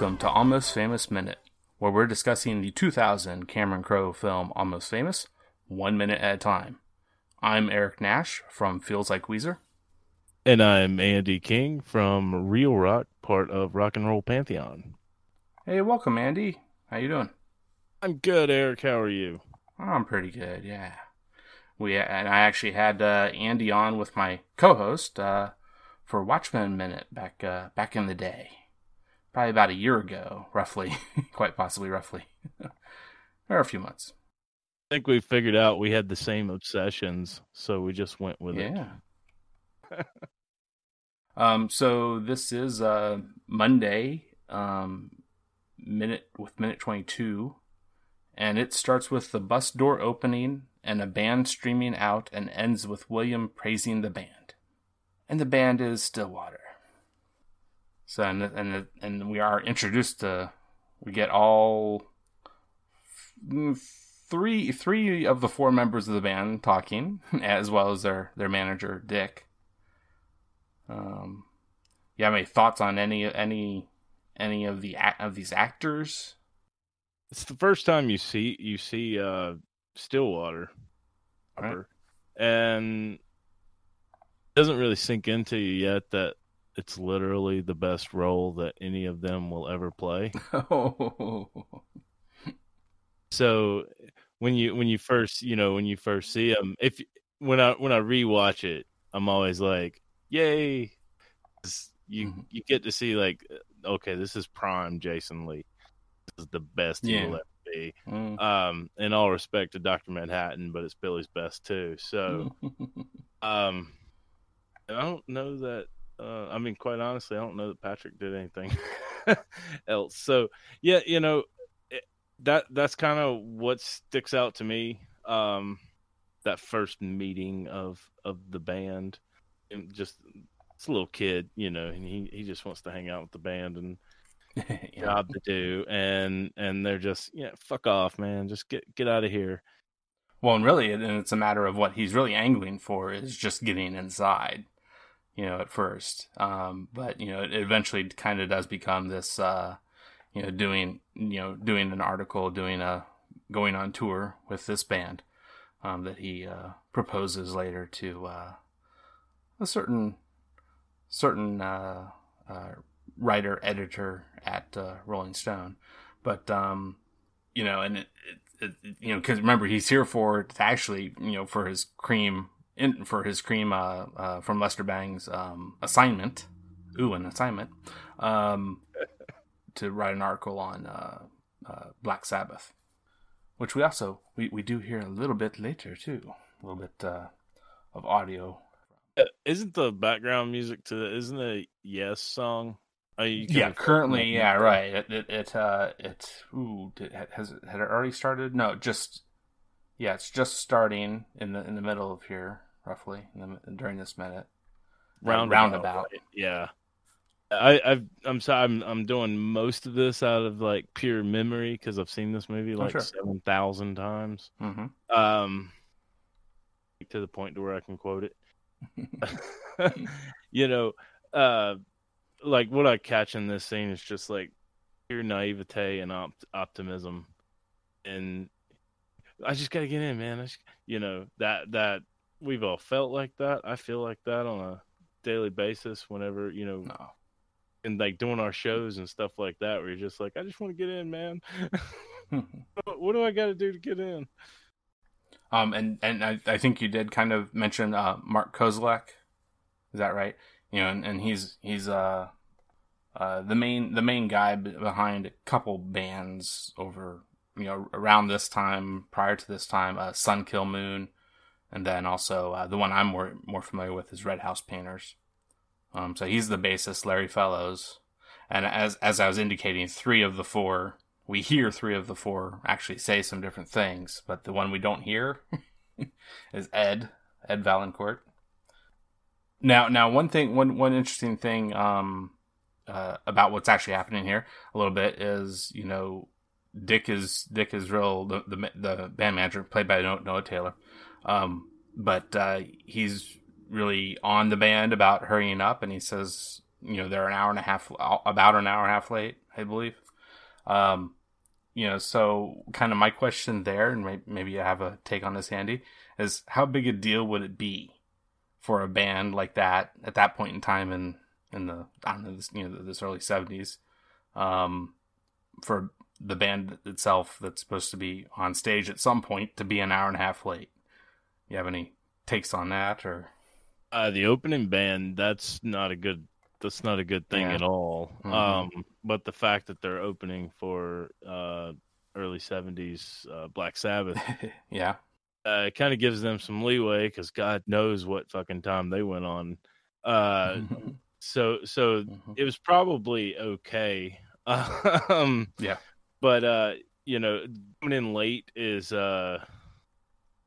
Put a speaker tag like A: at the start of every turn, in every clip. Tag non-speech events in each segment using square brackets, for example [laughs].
A: Welcome to Almost Famous Minute, where we're discussing the 2000 Cameron Crowe film Almost Famous, one minute at a time. I'm Eric Nash from Feels Like Weezer.
B: And I'm Andy King from Real Rock, part of Rock and Roll Pantheon.
A: Hey, welcome, Andy. How you doing?
B: I'm good, Eric. How are you?
A: I'm pretty good. Yeah. We and I actually had uh, Andy on with my co-host uh, for Watchmen Minute back uh, back in the day, probably about a year ago, roughly, [laughs] quite possibly roughly, [laughs] or a few months.
B: I think we figured out we had the same obsessions, so we just went with it.
A: yeah. it. [laughs] um. So this is uh Monday, um, minute with minute twenty two and it starts with the bus door opening and a band streaming out and ends with William praising the band. And the band is Stillwater. So and and and we are introduced to we get all three three of the four members of the band talking [laughs] as well as their their manager Dick. Um you have any thoughts on any any any of the of these actors?
B: It's the first time you see you see uh, Stillwater, right. and it doesn't really sink into you yet that it's literally the best role that any of them will ever play. [laughs] so when you when you first you know when you first see them, if when I when I rewatch it, I'm always like, "Yay!" You mm-hmm. you get to see like, okay, this is prime Jason Lee This is the best yeah. he will ever be. Mm. Um, in all respect to Doctor Manhattan, but it's Billy's best too. So, [laughs] um, I don't know that. Uh, I mean, quite honestly, I don't know that Patrick did anything [laughs] else. So, yeah, you know, it, that that's kind of what sticks out to me. Um, that first meeting of of the band, and just it's a little kid, you know, and he he just wants to hang out with the band and [laughs] job to do, and and they're just yeah, fuck off, man, just get get out of here.
A: Well, and really, and it's a matter of what he's really angling for is just getting inside, you know, at first. Um, but you know, it eventually kind of does become this, uh, you know, doing you know doing an article, doing a going on tour with this band um, that he uh, proposes later to uh, a certain certain uh, uh, writer editor at uh, Rolling Stone, but um, you know, and it, it, it you know, because remember he's here for actually you know for his Creem in, for his Creem uh, uh, from Lester Bangs' um, assignment. Ooh, an assignment um, to write an article on uh, uh, Black Sabbath, which we also we, we do hear a little bit later too, a little bit uh, of audio.
B: Uh, isn't the background music to the, isn't a Yes song
A: Oh, yeah, currently, yeah, right. It it, it uh it ooh did, has it had it already started? No, just yeah, it's just starting in the in the middle of here, roughly the, during this minute.
B: Roundabout, roundabout. Right? yeah. I I've, I'm sorry I'm I'm doing most of this out of like pure memory because I've seen this movie oh, like sure. seven thousand times. Mm-hmm. Um, to the point to where I can quote it. [laughs] you know, uh, like what I catch in this scene is just like pure naivete and opt- optimism, and I just gotta get in, man. Just, you know that that we've all felt like that. I feel like that on a daily basis whenever you know. No. And like doing our shows and stuff like that, where you're just like, I just want to get in, man. [laughs] [laughs] what do I got to do to get in?
A: Um, and and I, I think you did kind of mention uh, Mark Kozelek. Is that right? you know, and, and he's he's uh, uh, the main the main guy behind a couple bands over you know around this time prior to this time, uh, Sun Kil Moon, and then also uh, the one I'm more more familiar with is Red House Painters. Um, so he's the bassist, Larry Fellows, and as as I was indicating, three of the four we hear three of the four actually say some different things, but the one we don't hear [laughs] is Ed Ed Valancourt. Now, now one thing, one one interesting thing um, uh, about what's actually happening here a little bit is, you know, Dick is Dick is real the the, the band manager played by Noah Taylor, um, but uh, he's really on the band about hurrying up, and he says, you know they're an hour and a half, about an hour and a half late, I believe. Um, you know, so kind of my question there, and maybe you have a take on this, Andy, is how big a deal would it be for a band like that at that point in time in in the I don't know this you know this early seventies, um, for the band itself that's supposed to be on stage at some point to be an hour and a half late. You have any takes on that or?
B: Uh, the opening band that's not a good that's not a good thing yeah. at all. Mm-hmm. Um, but the fact that they're opening for uh, early '70s uh, Black Sabbath, [laughs]
A: yeah,
B: uh, it kind of gives them some leeway because God knows what fucking time they went on. Uh, [laughs] so so mm-hmm. it was probably okay. [laughs] um,
A: yeah,
B: but uh, you know, coming in late is uh,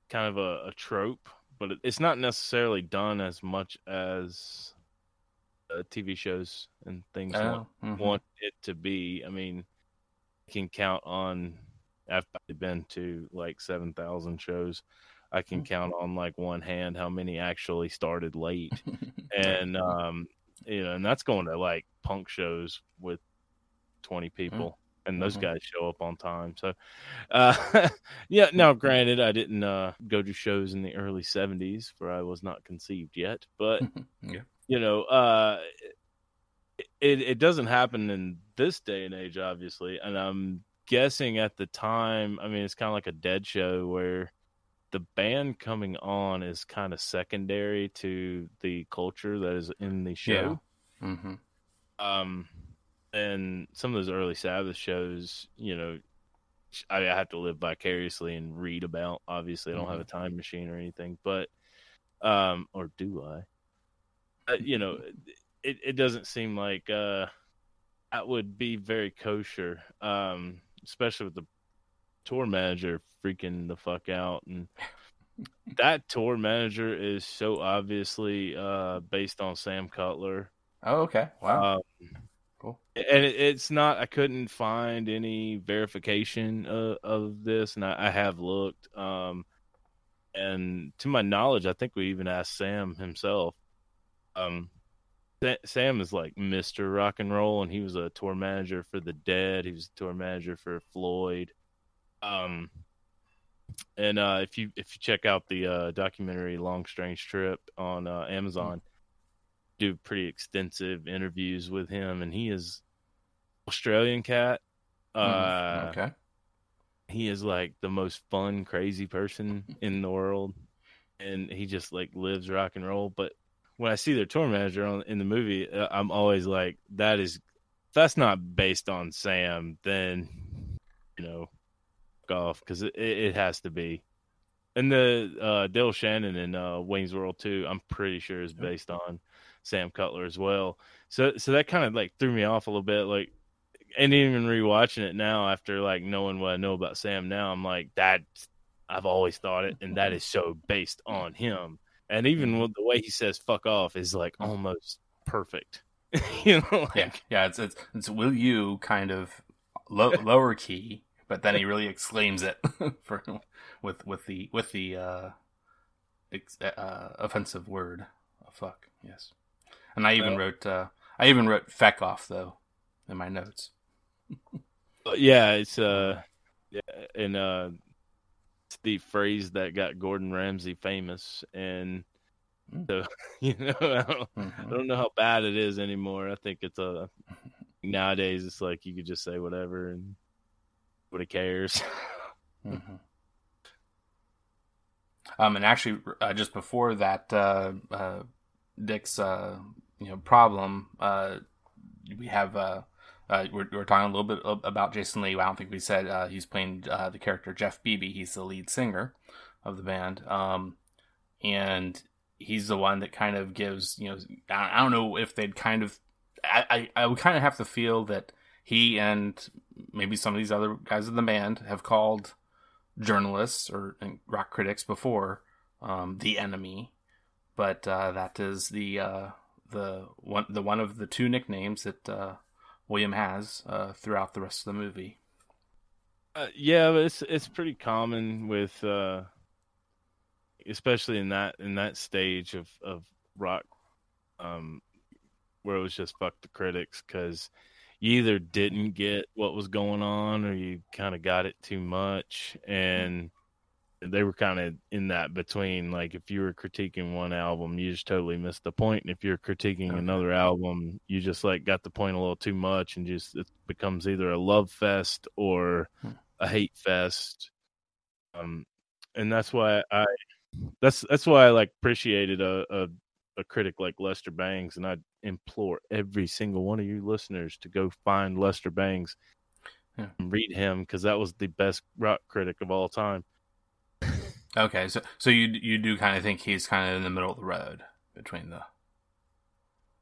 B: kind of a, a trope, but it's not necessarily done as much as uh, TV shows and things oh, want, mm-hmm. want, it to be. I mean, I can count on. I've been to like seven thousand shows. I can mm-hmm. count on like one hand how many actually started late, [laughs] and um, you know, and that's going to like punk shows with twenty mm-hmm. And those mm-hmm. guys show up on time. So, uh, [laughs] yeah. Now, granted, I didn't uh, go to shows in the early '70s, for I was not conceived yet. But [laughs] yeah you know, uh, it it doesn't happen in this day and age, obviously, and I'm guessing at the time. I mean, it's kind of like a dead show where the band coming on is kind of secondary to the culture that is in the show.
A: Yeah. Mm-hmm.
B: Um, and some of those early Sabbath shows, you know, I, I, have to live vicariously and read about. Obviously, I don't mm-hmm. have a time machine or anything, but um, or do I? uh, you know, it, it doesn't seem like uh, that would be very kosher, um, especially with the tour manager freaking the fuck out. And [laughs] that tour manager is so obviously uh, based on Sam Cutler.
A: Oh, okay. Wow.
B: Um, cool. And it, it's not, I couldn't find any verification uh, of this, and I, I have looked. Um, and to my knowledge, I think we even asked Sam himself um, Sam is like Mr. Rock and Roll, and he was a tour manager for the Dead. He was a tour manager for Floyd. Um, and uh, if you if you check out the uh, documentary Long Strange Trip on uh, Amazon, mm-hmm. Do pretty extensive interviews with him, and he is Australian cat.
A: Mm, okay.
B: He is like the most fun, crazy person [laughs] in the world, and he just like lives rock and roll. But when I see their tour manager on, in the movie, uh, I'm always like, that is, that's not based on Sam, then, you know, golf because it, it has to be. And the uh, Dale Shannon in uh, Wayne's World 2, I'm pretty sure is based on Sam Cutler as well. So, so that kind of like threw me off a little bit. Like, and even rewatching it now after like knowing what I know about Sam now, I'm like, that I've always thought it, and that is so based on him and even mm-hmm. with the way he says "fuck off" is like mm-hmm. almost perfect. [laughs] you know, like,
A: yeah, yeah. It's, it's it's will you kind of low, [laughs] lower key, but then he really exclaims it [laughs] for with with the with the uh, ex, uh, offensive word. Oh, fuck yes, and I even well, wrote uh, I even wrote "feck off" though in my notes. [laughs]
B: yeah, it's uh, yeah, and uh, it's the phrase that got Gordon Ramsay famous, and mm. so [laughs] you know, I don't, mm-hmm. I don't, know how bad it is anymore. I think it's a nowadays it's like you could just say whatever and nobody cares. [laughs]
A: mm-hmm. Um, and actually, uh, just before that, uh, uh, Dick's uh, you know problem, uh, we have uh, uh, we're, we're talking a little bit about Jason Lee. I don't think we said uh, he's playing uh, the character Jeff Bebe. He's the lead singer of the band, um, and he's the one that kind of gives you know I, I don't know if they'd kind of I, I, I would kind of have to feel that he and maybe some of these other guys in the band have called journalists or rock critics before um, the enemy, but uh, that is the uh, the one the one of the two nicknames that uh, William has uh, throughout the rest of the movie.
B: Uh, yeah, it's it's pretty common with, uh, especially in that in that stage of of rock, um, where it was just fuck the critics because you either didn't get what was going on or you kind of got it too much and they were kind of in that between like if you were critiquing one album you just totally missed the point and if you're critiquing okay. another album you just like got the point a little too much and just it becomes either a love fest or hmm. a hate fest um and that's why i that's that's why i like appreciated a, a a critic like Lester Bangs, and I implore every single one of you listeners to go find Lester Bangs yeah. and read him because that was the best rock critic of all time.
A: Okay, so so you you do kind of think he's kind of in the middle of the road between the.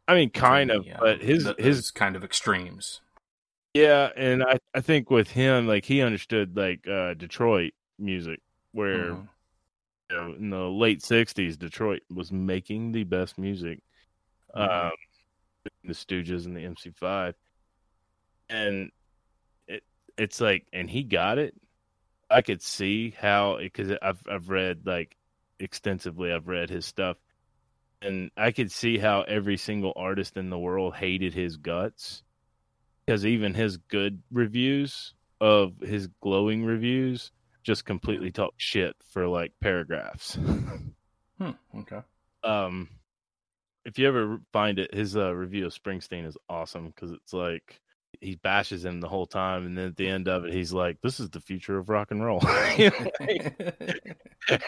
B: I mean, kind of, the, but his the, his
A: kind of extremes.
B: Yeah, and I I think with him, like he understood like uh Detroit music, where mm-hmm. you know in the late '60s, Detroit was making the best music. Mm-hmm. Um, the Stooges and the MC5, and it it's like, and he got it I could see how because I've I've read like extensively. I've read his stuff, and I could see how every single artist in the world hated his guts because even his good reviews of his glowing reviews just completely talk shit for like paragraphs. [laughs]
A: hmm, okay.
B: Um, if you ever find it, his uh, review of Springsteen is awesome because it's like he bashes him the whole time, and then at the end of it, he's like, "This is the future of rock and roll." [laughs] [laughs]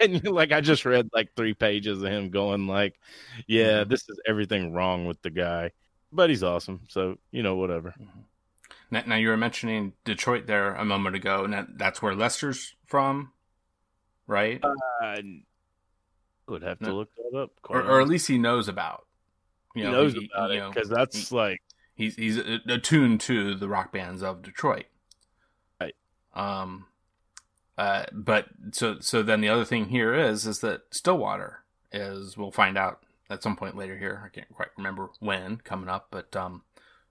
B: and like, I just read like three pages of him going like, "Yeah, mm-hmm. this is everything wrong with the guy, but he's awesome." So you know, whatever. Mm-hmm.
A: Now, now, you were mentioning Detroit there a moment ago, and that, that's where Lester's from, right? Uh,
B: I would have to no. look that up,
A: or, or, at least he knows about.
B: You know, he knows he, about it because that's he, like
A: He's he's attuned to the rock bands of Detroit.
B: Right.
A: Um. Uh. But so so then the other thing here is is that Stillwater is we'll find out at some point later here. I can't quite remember when coming up, but um,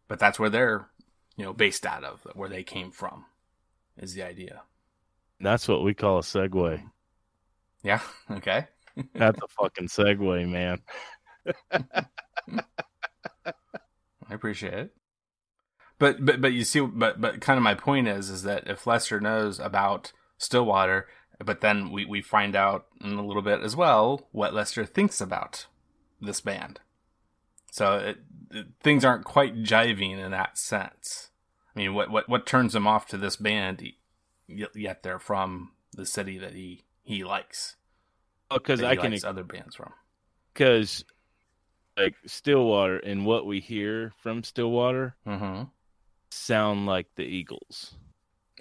A: but that's where they're you know based out of, where they came from, is the idea.
B: That's what we call a segue.
A: Yeah. [laughs] Okay.
B: That's a fucking segue, man. [laughs]
A: I appreciate it. But but but you see, but but kind of my point is is that if Lester knows about Stillwater, but then we we find out in a little bit as well what Lester thinks about this band. So it, it, things aren't quite jiving in that sense. I mean, what what what turns him off to this band? Yet they're from the city that he he likes.
B: Because I can
A: other bands from.
B: Because like Stillwater and what we hear from Stillwater
A: mm-hmm.
B: sound like the Eagles.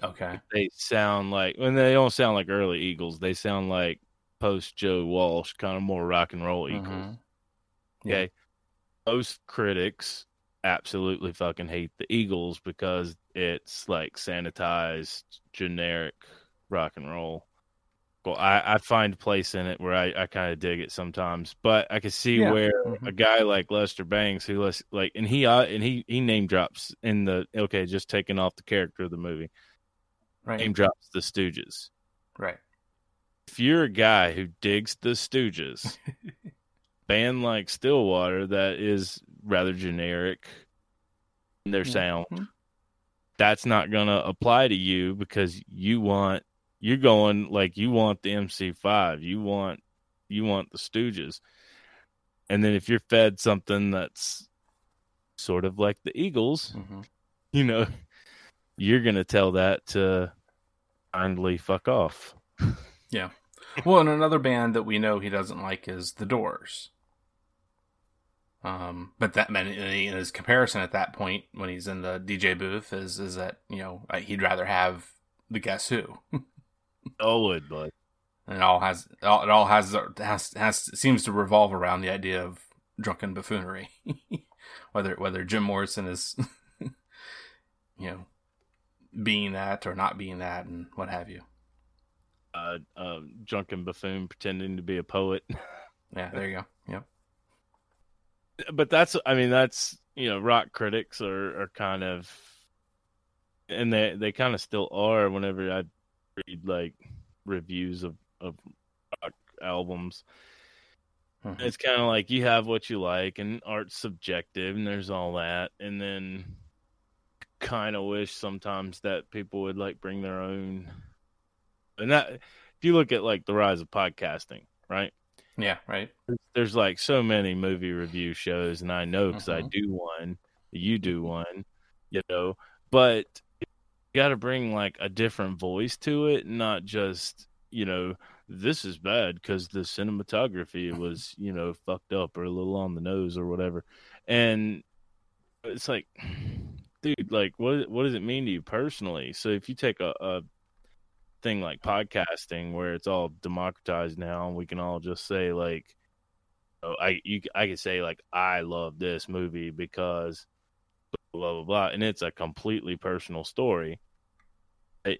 A: Okay.
B: They sound like when they don't sound like early Eagles, they sound like post Joe Walsh, kind of more rock and roll Eagles. Mm-hmm. Okay. Yeah. Most critics absolutely fucking hate the Eagles because it's like sanitized, generic rock and roll. Well, I, I find a place in it where I, I kind of dig it sometimes, but I can see yeah. where mm-hmm. a guy like Lester Bangs, who like, and he uh, and he he name drops in the okay, just taking off the character of the movie,
A: right?
B: Name drops the Stooges,
A: right?
B: If you're a guy who digs the Stooges, [laughs] band like Stillwater that is rather generic in their sound, mm-hmm. that's not gonna apply to you because you want you're going like you want the MC5, you want you want the Stooges, and then if you're fed something that's sort of like the Eagles, mm-hmm. you know, you're gonna tell that to kindly fuck off.
A: yeah. Well, and another band that we know he doesn't like is The Doors. Um, but that meant in his comparison at that point when he's in the DJ booth is is that you know he'd rather have the Guess Who. [laughs]
B: all would, but
A: and it all has it all, it all has has has seems to revolve around the idea of drunken buffoonery, [laughs] whether whether Jim Morrison is, [laughs] you know, being that or not being that, and what have you.
B: Uh, uh, drunken buffoon pretending to be a poet. [laughs]
A: yeah, there you go. Yep.
B: But that's, I mean, that's you know, rock critics are are kind of, and they they kind of still are. Whenever I read like reviews of of rock albums
C: Mm-hmm. It's kind of like you have what you like, and art's subjective, and there's all that. And then, kind of wish sometimes that people would like bring their own. And that, if you look at like the rise of podcasting, right?
A: Yeah, right.
C: There's, like so many movie review shows, and I know because mm-hmm. I do one, you do one, you know, but got to bring like a different voice to it, not just you know this is bad because the cinematography mm-hmm. was you know fucked up or a little on the nose or whatever. And it's like dude like what what does it mean to you personally? So if you take a, a thing like podcasting where it's all democratized now and we can all just say like oh, i you i can say like i love this movie because blah blah blah and it's a completely personal story A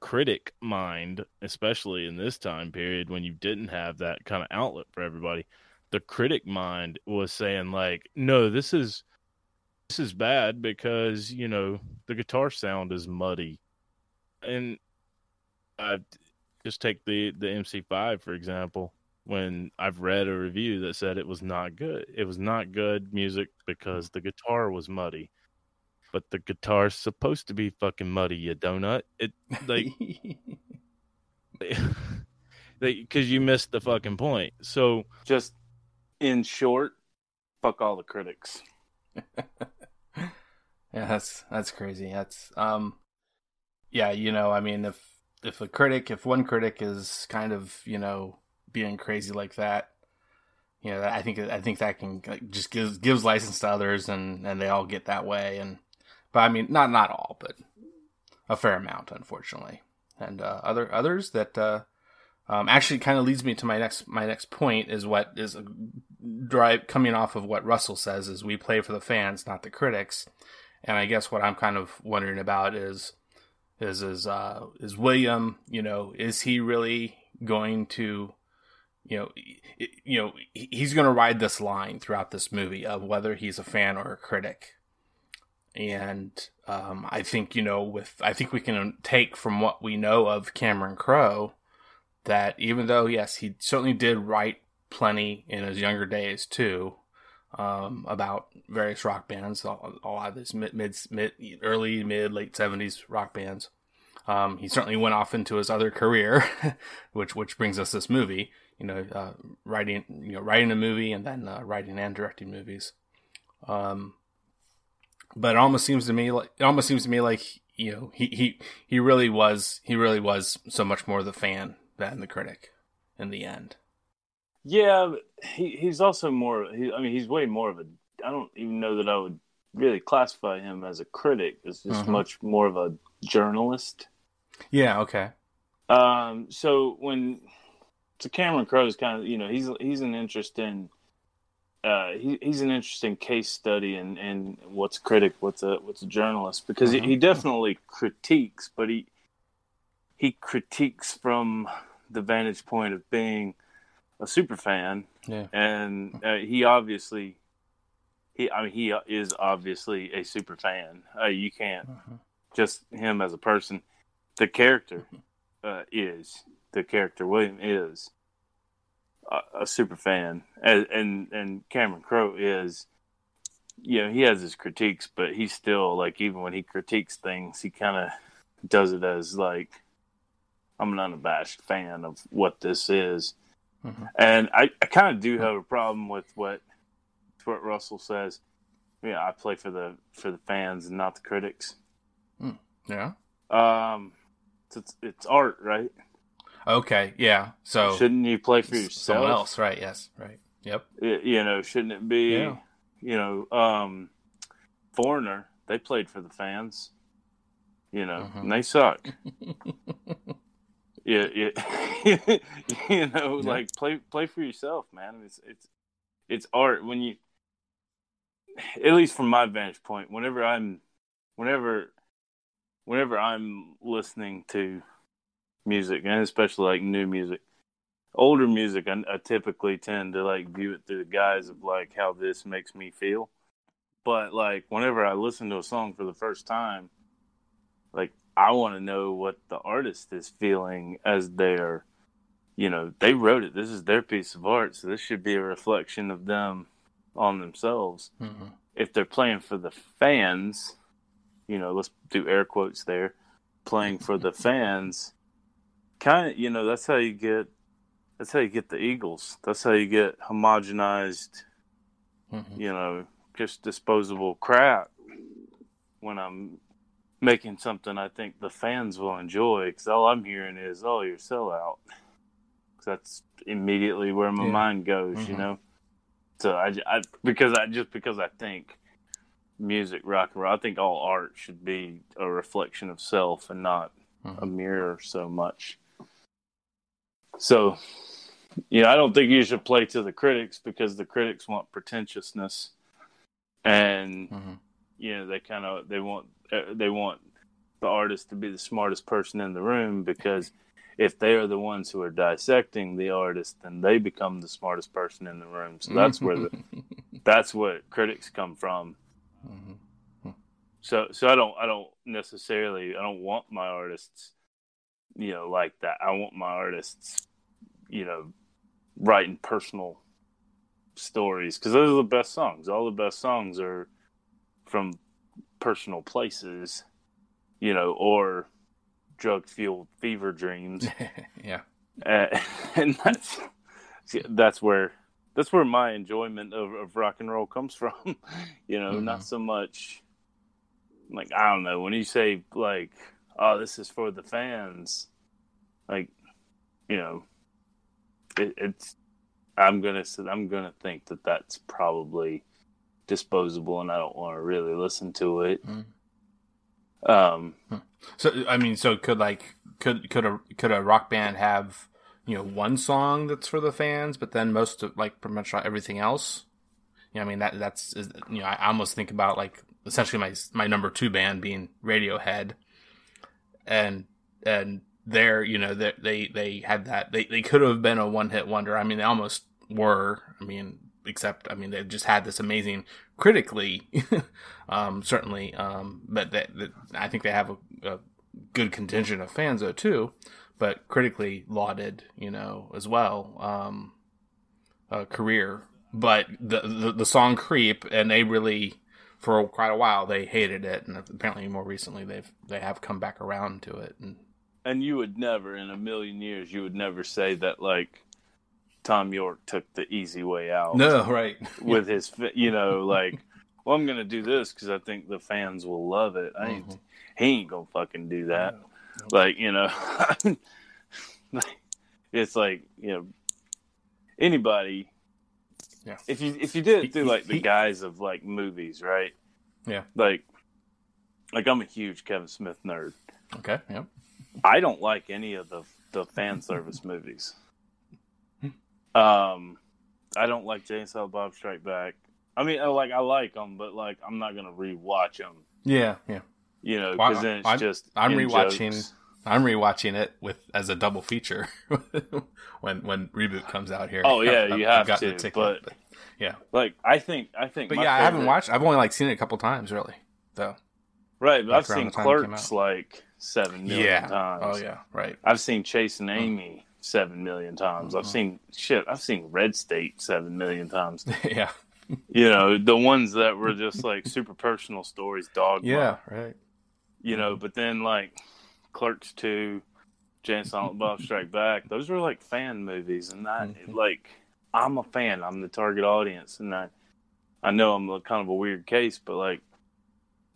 C: critic mind, especially in this time period when you didn't have that kind of outlet for everybody, the critic mind was saying like, no, this is this is bad because you know the guitar sound is muddy, and I just take the the MC5 for example. When I've read a review that said it was not good, it was not good music because the guitar was muddy but the guitar's supposed to be fucking muddy, you donut. It like [laughs] [laughs] because you missed the fucking point. So
B: just in short, fuck all the critics. [laughs]
A: yeah, that's that's crazy. That's um, yeah, you know, I mean, if if a critic, if one critic is kind of you know being crazy like that, you know, I think I think that can like, just gives gives license to others, and and they all get that way, and but I mean, not not all, but a fair amount, unfortunately. And uh, other others that uh, um, actually kind of leads me to my next my next point is what is drive coming off of what Russell says is we play for the fans, not the critics. And I guess what I'm kind of wondering about is is is uh, is William, you know, is he really going to you know, you know, he's going to ride this line throughout this movie of whether he's a fan or a critic. And um, I think you know with I think we can take from what we know of Cameron Crowe that even though yes he certainly did write plenty in his younger days too um, about various rock bands a lot of his mid, mid, mid early mid late 70s rock bands. Um, he certainly went off into his other career [laughs] which which brings us this movie you know uh, writing you know writing a movie and then uh, writing and directing movies um, but it almost seems to me like it almost seems to me like you know he he he really was he really was so much more the fan than the critic in the end.
B: Yeah, he he's also more. He, I mean, he's way more of a. I don't even know that I would really classify him as a critic. It's just mm-hmm. much more of a journalist.
A: Yeah. Okay.
B: Um. So when so Cameron Crowe is kind of you know he's he's an interesting uh, he, he's an interesting case study in, in what's a critic, what's a what's a journalist, because he, he mm-hmm. definitely critiques, but he he critiques from the vantage point of being a super fan,
A: yeah.
B: and uh, he obviously he I mean he is obviously a super fan. Uh, you can't uh-huh. just him as a person. The character uh, is the character William is a, super fan, and, and and Cameron Crowe is, you know, he has his critiques, but he's still like even when he critiques things, he kind of does it as like, I'm an unabashed fan of what this is, mm-hmm. and I, I kind of do have a problem with what what Russell says. Yeah, I play for the for the fans and not the critics.
A: Mm. Yeah.
B: Um, it's, it's art, right?
A: Okay, yeah. So
B: shouldn't you play for yourself?
A: Someone else, right? Yes, right. Yep.
B: It, you know, shouldn't it be? Yeah. You know, um, Foreigner. They played for the fans. You know, mm-hmm. and they suck. [laughs] yeah, yeah. [laughs] you know, yeah. like play play for yourself, man. It's it's it's art when you. At least from my vantage point, whenever I'm, whenever, whenever I'm listening to music, and especially like new music. Older music, I, I typically tend to like view it through the guise of like how this makes me feel. But like whenever I listen to a song for the first time, like I want to know what the artist is feeling as they're, you know, they wrote it. This is their piece of art, so this should be a reflection of them on themselves.
A: Mm-hmm.
B: If they're playing for the fans, you know, let's do air quotes there, playing for the [laughs] fans, kind of, you know, that's how you get that's how you get the Eagles. That's how you get homogenized,
A: Mm-hmm.
B: you know, just disposable crap. When I'm making something I think the fans will enjoy, because all I'm hearing is, "Oh, you're sellout." 'Cause that's immediately where my
A: Yeah.
B: mind goes, you
A: Mhm.
B: know. So I, I because I just because I think music, rock and roll, I think all art should be a reflection of self and not a
A: Mhm.
B: mirror so much. So, you know, I don't think you should play to the critics because the critics want pretentiousness, and
A: Mhm.
B: you know they kind of they want uh, they want the artist to be the smartest person in the room because if they are the ones who are dissecting the artist, then they become the smartest person in the room. So that's where the [laughs] that's what critics come from.
A: Mhm.
B: So so I don't I don't necessarily I don't want my artists you know like that. I want my artists you know writing personal stories cuz those are the best songs. All the best songs are from personal places, you know, or drug fueled fever dreams. [laughs]
A: yeah.
B: Uh, [laughs] and that's that's where that's where my enjoyment of, of rock and roll comes [laughs] from. you know,
A: Mhm.
B: not so much like I don't know when you say like, "Oh, this is for the fans," like you know, it, it's I'm gonna I'm gonna think that that's probably disposable, and I don't want to really listen to it.
A: Mhm.
B: Um,
A: So I mean, so could like could could a could a rock band have you know one song that's for the fans, but then most of like pretty much everything else? You know, I mean that that's is- you know I almost think about like essentially my my number two band being Radiohead, and and they're you know they they they had that they they could have been a one hit wonder. I mean they almost were. I mean except I mean they just had this amazing critically, [laughs] um, certainly, um, but that, that I think they have a, a good contingent of fans though too, but critically lauded, you know, as well. Um, career, but the, the the song "Creep" and they really for quite a while they hated it, and apparently more recently they've they have come back around to it. And
B: and you would never in a million years you would never say that like Thom Yorke took the easy way out
A: no, right? [laughs]
B: with his you know like well I'm gonna do this because I think the fans will love it I ain't,
A: Mhm.
B: he ain't gonna fucking do that
A: No.
B: like you know [laughs] it's like you know anybody
A: Yeah.
B: if you if you did it through like the
A: he-
B: guise of like movies right
A: Yeah.
B: like like I'm a huge Kevin Smith nerd
A: Okay. Yep.
B: I don't like any of the the fan [laughs] service movies. Um, I don't like Jay and Bob Strike Back. I mean, like I like them, but like I'm not gonna rewatch them.
A: Yeah. Yeah.
B: You know,
A: Well,
B: because then it's
A: I'm-
B: just
A: I'm rewatching-
B: jokes.
A: I'm rewatching it with as a double feature [laughs] when when reboot comes out here.
B: Oh, yeah,
A: I've-
B: you
A: I've
B: have
A: gotten
B: to,
A: the ticket,
B: but-
A: yeah,
B: Like I think I think,
A: but yeah, I haven't watched. I've only like seen it a couple times, really. Though.
B: Right, but I've seen
A: the time it came
B: Clerks like seven million
A: Yeah.
B: times.
A: Oh yeah. Right.
B: I've seen Chasing Amy seven million times. I've
A: Mhm.
B: seen shit. I've seen Red State seven million times. [laughs]
A: yeah.
B: You know, the ones that were just like [laughs] super personal stories, dog.
A: Yeah. Right.
B: you know, but then like Clerks two, Jay and Silent Bob [laughs] Strike Back, those were like fan movies, and I
A: Mhm.
B: like I'm a fan. I'm the target audience, and I I know I'm a, kind of a weird case, but like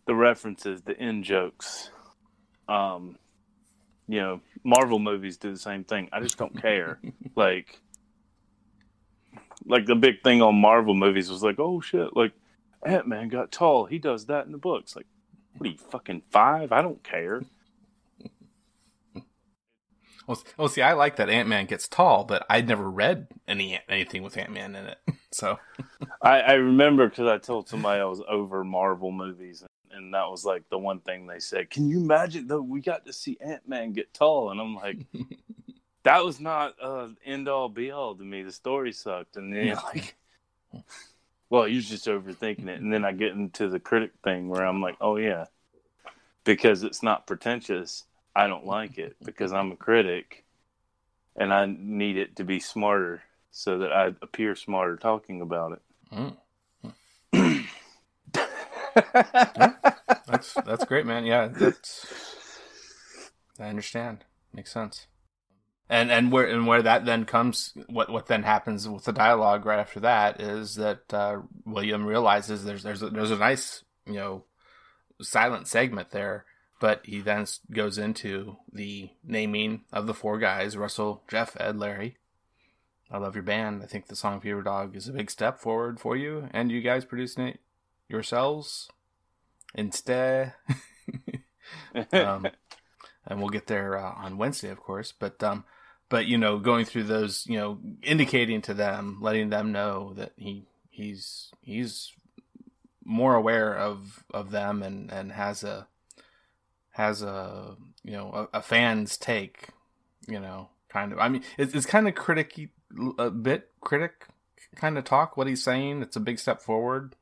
B: the references, the in jokes, um, you know, Marvel movies do the same thing. I just don't care. [laughs] like, like the big thing on Marvel movies was like, oh shit, like Ant Man got tall. He does that in the books. Like, what are you fucking five? I don't care. [laughs]
A: Well, well, see, I like that Ant Man gets tall, but I'd never read any anything with Ant Man in it. [laughs] So
B: I, I remember because I told somebody I was over Marvel movies, and that was like the one thing they said. Can you imagine though? We got to see Ant Man get tall, and I'm like, [laughs] that was not uh, end all be all to me. The story sucked, and then like, well, you're just overthinking it. And then I get into the critic thing where I'm like, oh yeah, because it's not pretentious. I don't like it because I'm a critic, and I need it to be smarter so that I appear smarter talking about it.
A: Mm. Yeah, [laughs] that's that's great, man. Yeah, that's I understand. Makes sense. And and where and where that then comes, what what then happens with the dialogue right after that is that uh, William realizes there's there's a, there's a nice you know silent segment there, but he then goes into the naming of the four guys: Russell, Jeff, Ed, Larry. I love your band. I think the song Fever Dog is a big step forward for you, and you guys producing it yourselves instead. [laughs] um, and we'll get there uh, on Wednesday, of course. But um, but you know, going through those, you know, indicating to them, letting them know that he he's he's more aware of of them and and has a has a you know a, a fan's take, you know, kind of. I mean, it's, it's kind of criticky, a bit critic kind of talk. What he's saying, it's a big step forward,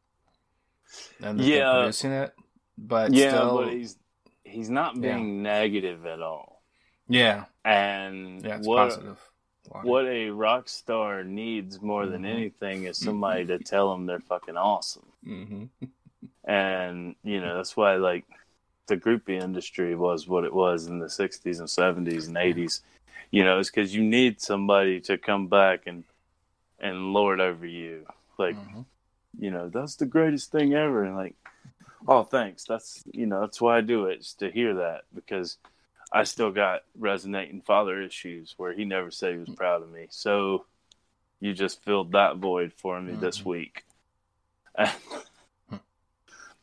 A: and yeah, producing it, but
B: yeah,
A: still,
B: but he's he's not being yeah. negative at all.
A: Yeah,
B: and
A: yeah,
B: what
A: positive.
B: what a rock star needs more than mm-hmm. anything is somebody to tell them they're fucking awesome.
A: Mm-hmm. [laughs]
B: and you know that's why like the groupie industry was what it was in the 60s and 70s and 80s you know it's because you need somebody to come back and and lord over you like mm-hmm. You know that's the greatest thing ever and like oh thanks that's you know that's why i do it is to hear that because i still got resonating father issues where he never said he was proud of me so you just filled that void for me mm-hmm. this week [laughs]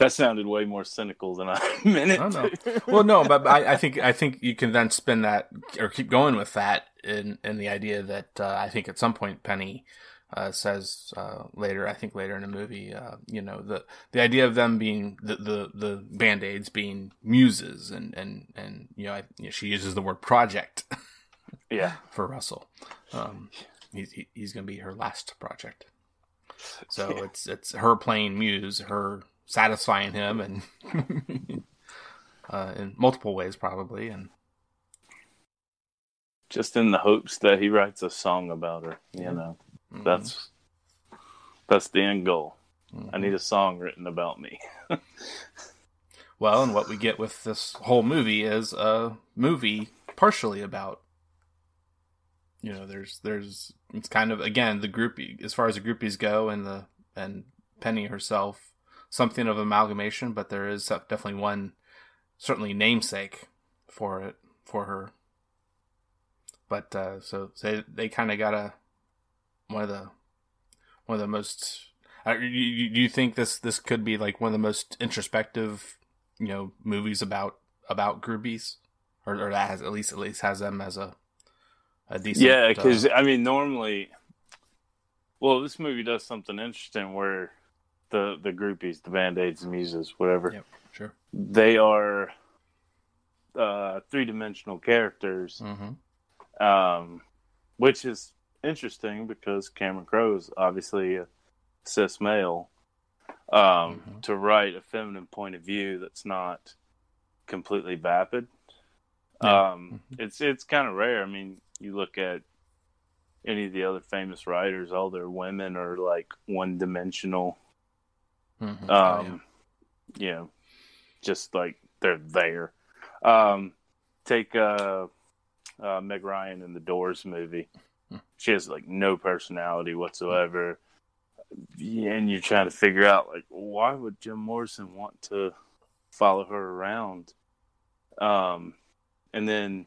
B: that sounded way more cynical than I [laughs] meant it.
A: Oh, no. [laughs] well, no, but I, I, think I think you can then spin that or keep going with that in in the idea that uh, I think at some point Penny uh, says uh, later, I think later in the movie, uh, you know, the the idea of them being the the, the band aids being muses and and and you know, I, you know she uses the word project. [laughs]
B: yeah,
A: for Russell, um, he's he's going to be her last project. So yeah. it's it's her playing muse, her satisfying him, and [laughs] uh, in multiple ways probably, and
B: just in the hopes that he writes a song about her. You know, mm-hmm. that's that's the end goal. Mm-hmm. I need a song written about me. [laughs]
A: well, and what we get with this whole movie is a movie partially about you know there's there's it's kind of again the groupie as far as the groupies go and the and penny herself something of amalgamation but there is definitely one certainly namesake for it for her but uh so they they kind of got a one of the one of the most uh, you, you think this this could be like one of the most introspective you know movies about about groupies or, or that has at least at least has them as a a decent.
B: Yeah, because uh, I mean, normally, well, this movie does something interesting where the the groupies, the band aids, the muses, whatever.
A: Yep, sure.
B: They are uh, three dimensional characters,
A: mm-hmm.
B: um, which is interesting because Cameron Crowe is obviously a cis male. Um, mm-hmm. To write a feminine point of view that's not completely vapid, yeah. um, mm-hmm. it's it's kind of rare. I mean, you look at any of the other famous writers, all their women are like one dimensional.
A: Mm-hmm. Um,
B: oh, yeah. you know, just like they're there. Um, take uh, uh, Meg Ryan in the Doors movie. She has like no personality whatsoever. And you're trying to figure out like why would Jim Morrison want to follow her around? Um, and then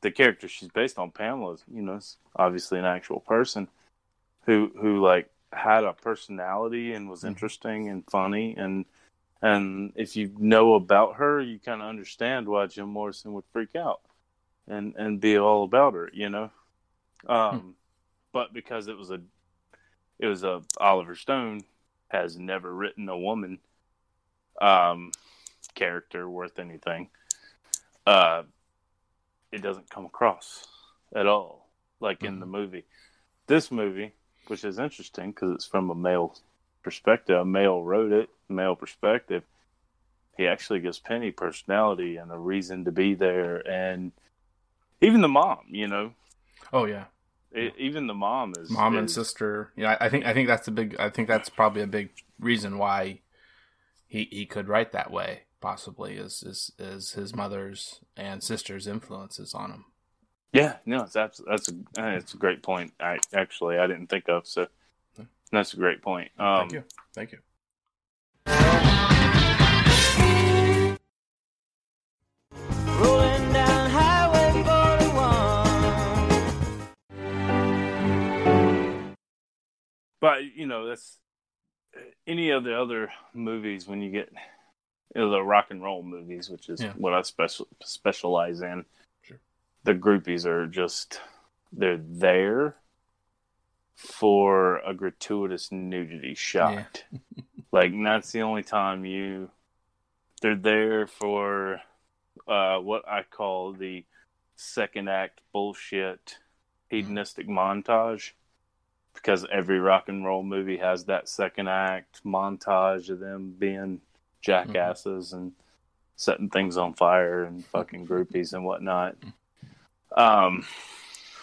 B: the character she's based on, Pamela, you know, is obviously an actual person who who like had a personality and was mm-hmm. interesting and funny and and if you know about her, you kind of understand why Jim Morrison would freak out and and be all about her, you know. Um, hmm. but because it was a it was a Oliver Stone has never written a woman um character worth anything. Uh, it doesn't come across at all like in the mm-hmm. movie. This movie, which is interesting because it's from a male perspective, a male wrote it, male perspective. He actually gives Penny personality and a reason to be there, and even the mom, you know.
A: Oh yeah,
B: It, even the mom is
A: mom and sister. Yeah, I I think I think that's a big. I think that's probably a big reason why he he could write that way. Possibly is is is his mother's and sister's influences on him.
B: Yeah, no, it's abs- that's a uh, it's a great point. I actually I didn't think of so that's a great point. Um,
A: Thank you. Thank you.
B: But you know, that's any of the other movies when you get you know, the rock and roll movies, which is
A: Yeah.
B: what I special specialize in.
A: Sure.
B: The groupies are just they're there for a gratuitous nudity shot. [laughs] like that's the only time you they're there for uh what I call the second act bullshit hedonistic montage because every rock and roll movie has that second act montage of them being jackasses and setting things on fire and fucking groupies and whatnot. Um,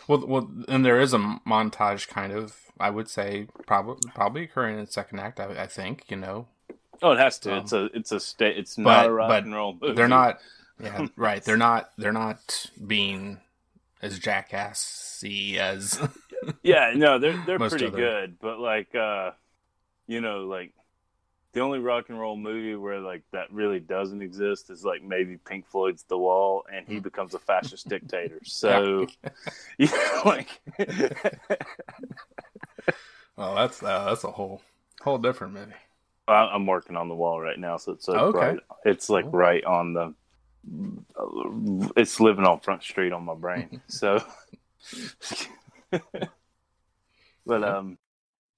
A: Well, well, and there is a montage kind of. I would say probably probably occurring in the second act. I, I think you know
B: oh, it has to.
A: Um,
B: it's a it's a state. It's
A: but-
B: not a rock
A: but
B: and roll movie.
A: they're not. Yeah, right. They're not. They're not being as jackassy as. [laughs]
B: Yeah, no, they're they're
A: Most
B: pretty
A: other-
B: good, but like uh you know, like the only rock and roll movie where like that really doesn't exist is like maybe Pink Floyd's The Wall and he becomes a fascist dictator. [laughs] So you [laughs] know, like [laughs]
A: oh, that's uh, that's a whole whole different movie.
B: I- I'm working on The Wall right now, so it's like
A: Okay.
B: right, it's like
A: Cool.
B: right on the it's living on Front Street on my brain. So [laughs] but um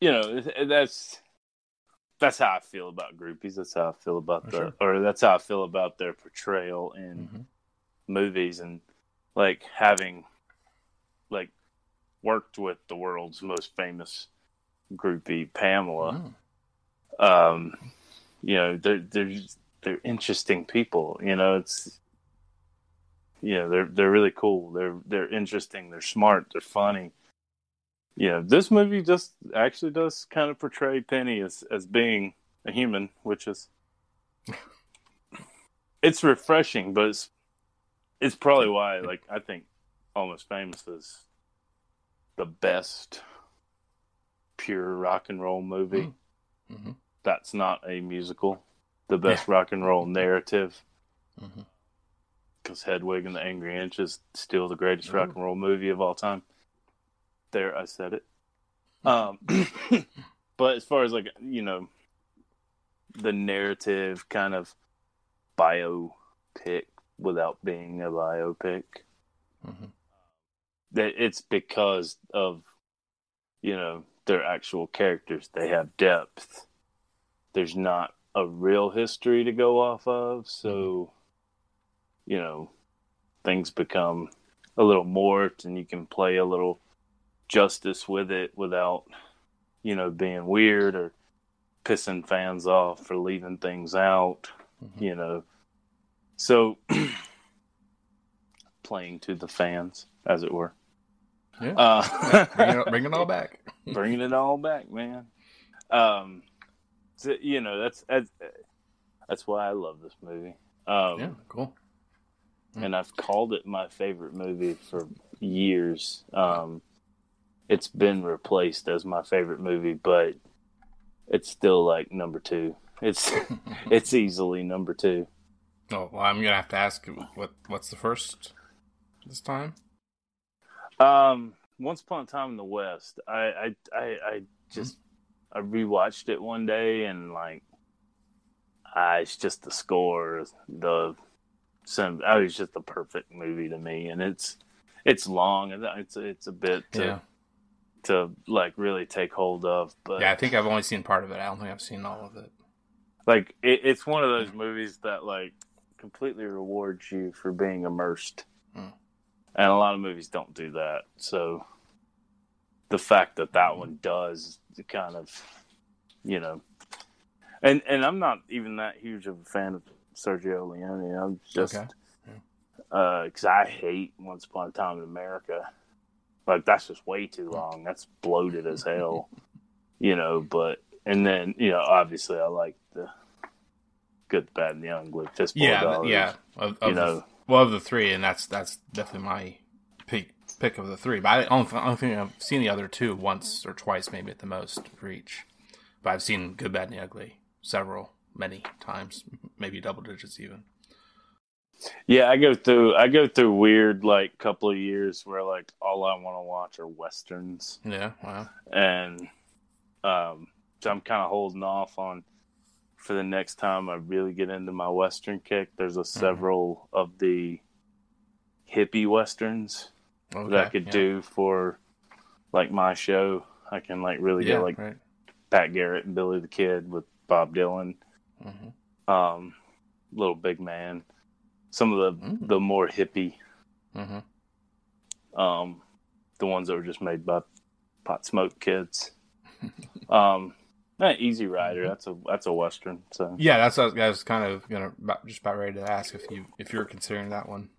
B: you know, that's that's how I feel about groupies. That's how I feel about
A: For
B: the,
A: sure.
B: or that's how I feel about their portrayal in
A: Mhm.
B: movies and like having like worked with the world's most famous groupie, Pamela.
A: Mm.
B: Um, you know, they're they're they're interesting people. You know, it's you know they're they're really cool. They're they're interesting. They're smart. They're funny. Know, this movie just actually does kind of portray Penny as as being a human, which is it's refreshing, but it's it's probably why like I think Almost Famous is the best pure rock and roll movie.
A: Mhm.
B: That's not a musical. The best rock and roll narrative because Hedwig and the Angry Inch is still the greatest rock and roll movie of all time. There, I said it. Um, [clears throat] but as far as like you know, the narrative kind of biopic without being a biopic,
A: Mhm.
B: that it's because of you know their actual characters. They have depth. There's not a real history to go off of, so you know things become a little morphed and you can play a little justice with it without you know being weird or pissing fans off for leaving things out
A: Mhm.
B: you know so [clears throat] playing to the fans as it were
A: Yeah.
B: uh,
A: bring, it, bring it all [laughs] back.
B: bringing it all back, man. Um, so, you know that's, that's that's why I love this movie. Um,
A: Yeah, cool.
B: and I've called it my favorite movie for years. Um, it's been replaced as my favorite movie, but it's still like number two. It's [laughs] it's easily number two.
A: Oh well, I'm gonna have to ask you what what's the first this time.
B: Um, Once Upon a Time in the West. I I I, I just I rewatched it one day and like, I it's just the score, the some. Oh, it's just the perfect movie to me, and it's it's long and it's it's a bit to
A: Yeah,
B: to like really take hold of, but
A: yeah. I think I've only seen part of it. I don't think I've seen all of it.
B: like it, it's one of those movies that like completely rewards you for being immersed
A: Mm.
B: and a lot of movies don't do that so the fact that that one does kind of you know and and i'm not even that huge of a fan of sergio leone i'm just
A: Okay.
B: uh because i hate once upon a time in america Like that's just way too long. That's bloated as hell. you know, but and then you know, obviously, I like the Good, Bad, and the Ugly. Fistful
A: yeah,
B: of Dollars.
A: yeah. Of, of
B: you
A: the,
B: know,
A: well, of the three, and that's that's definitely my pick pick of the three. But I don't, I don't think I've seen the other two once or twice, maybe at the most for each. But I've seen Good, Bad, and the Ugly several, many times, maybe double digits even.
B: Yeah, I go through I go through weird like couple of years where like all I want to watch are westerns,
A: Yeah, wow.
B: and um, so I'm kind of holding off on for the next time I really get into my western kick. There's a several of the hippie westerns
A: Okay,
B: that I could
A: yeah.
B: do for like my show. I can like really
A: Yeah,
B: get like
A: right.
B: Pat Garrett and Billy the Kid with Bob Dylan,
A: hmm
B: um, Little Big Man, some of the
A: Mm.
B: the more hippie
A: hmm
B: um, the ones that were just made by pot smoke kids. [laughs] um, eh, Easy Rider, that's a that's a western. So
A: Yeah, that's what I was kind of gonna just about ready to ask if you if you're considering that one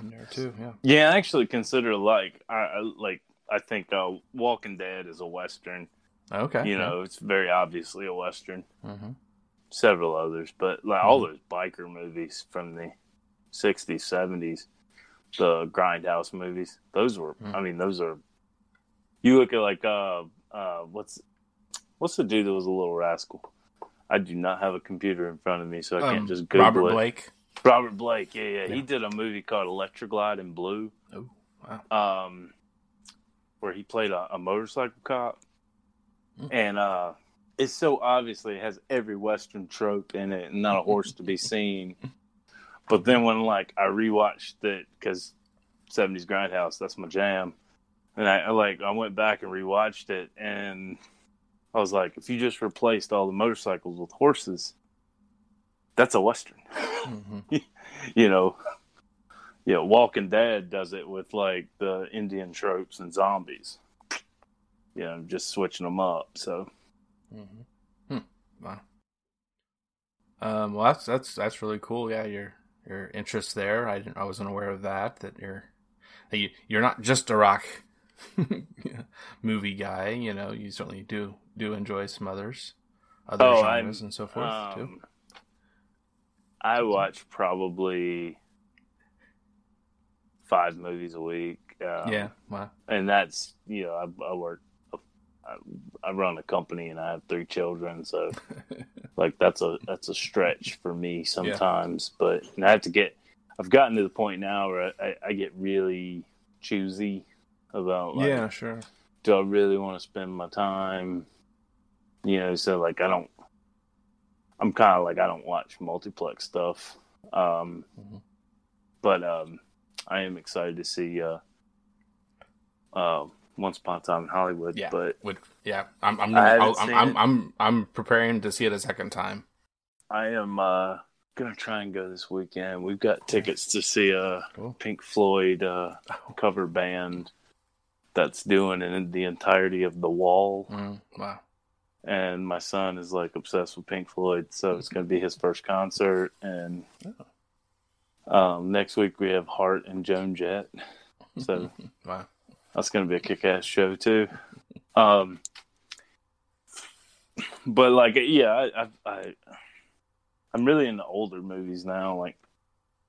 A: in there too. Yeah.
B: yeah, I actually consider like I I- like I think uh, Walking Dead is a western.
A: Okay.
B: You know, it's very obviously a western.
A: hmm
B: Several others, but like all those biker movies from the '60s, '70s, the Grindhouse movies, those were.
A: Mm.
B: I mean, those are. You look at like uh uh what's what's the dude that was a little rascal? I do not have a computer in front of me, so I can't
A: Um,
B: just Google
A: Robert
B: it.
A: Blake.
B: Robert Blake, yeah, yeah,
A: Yeah.
B: He did a movie called Electra Glide in Blue,
A: Oh, wow.
B: um, where he played a, a motorcycle cop,
A: Mm.
B: and uh, it's so obviously it has every Western trope in it, and not a horse to be seen. [laughs] But then when like I rewatched it because '70s Grindhouse, that's my jam, and I, I like I went back and rewatched it, and I was like, if you just replaced all the motorcycles with horses, that's a Western.
A: hmm [laughs]
B: you know, yeah, Walking Dead does it with like the Indian tropes and zombies. You know, just switching them up. So
A: hmm Hmm. Wow. Um, well, that's that's that's really cool. Yeah, your your interest there. I didn't, I wasn't aware of that. That you're that you you're not just a rock [laughs] movie guy. You know, you certainly do do enjoy some others, other
B: Oh,
A: genres
B: I'm-
A: and so forth too.
B: um, I watch probably five movies a week. Um,
A: yeah. Wow.
B: and that's you know I, I work. I, I run a company and I have three children, so [laughs] like that's a that's a stretch for me sometimes. But and I have to get. I've gotten to the point now where I, I get really choosy about like,
A: yeah. Sure.
B: do I really want to spend my time? You know, so like I don't. I'm kind of like I don't watch multiplex stuff, um,
A: Mhm.
B: but um, I am excited to see uh, uh, Once Upon a Time in Hollywood.
A: Yeah.
B: But
A: Would yeah. I'm I'm
B: I haven't
A: I'll- I'm, I'm. I'm I'm preparing to see it a second time.
B: I am uh, gonna try and go this weekend. We've got tickets to see a
A: Cool.
B: Pink Floyd uh, cover band that's doing in the entirety of the Wall.
A: Mm, wow.
B: and my son is like obsessed with Pink Floyd, so it's going to be his first concert. And um, next week we have Heart and Joan Jett, [laughs] so
A: Wow.
B: That's going to be a kick-ass show too. Um, but like, yeah, I, I, I, I'm really into older movies now, like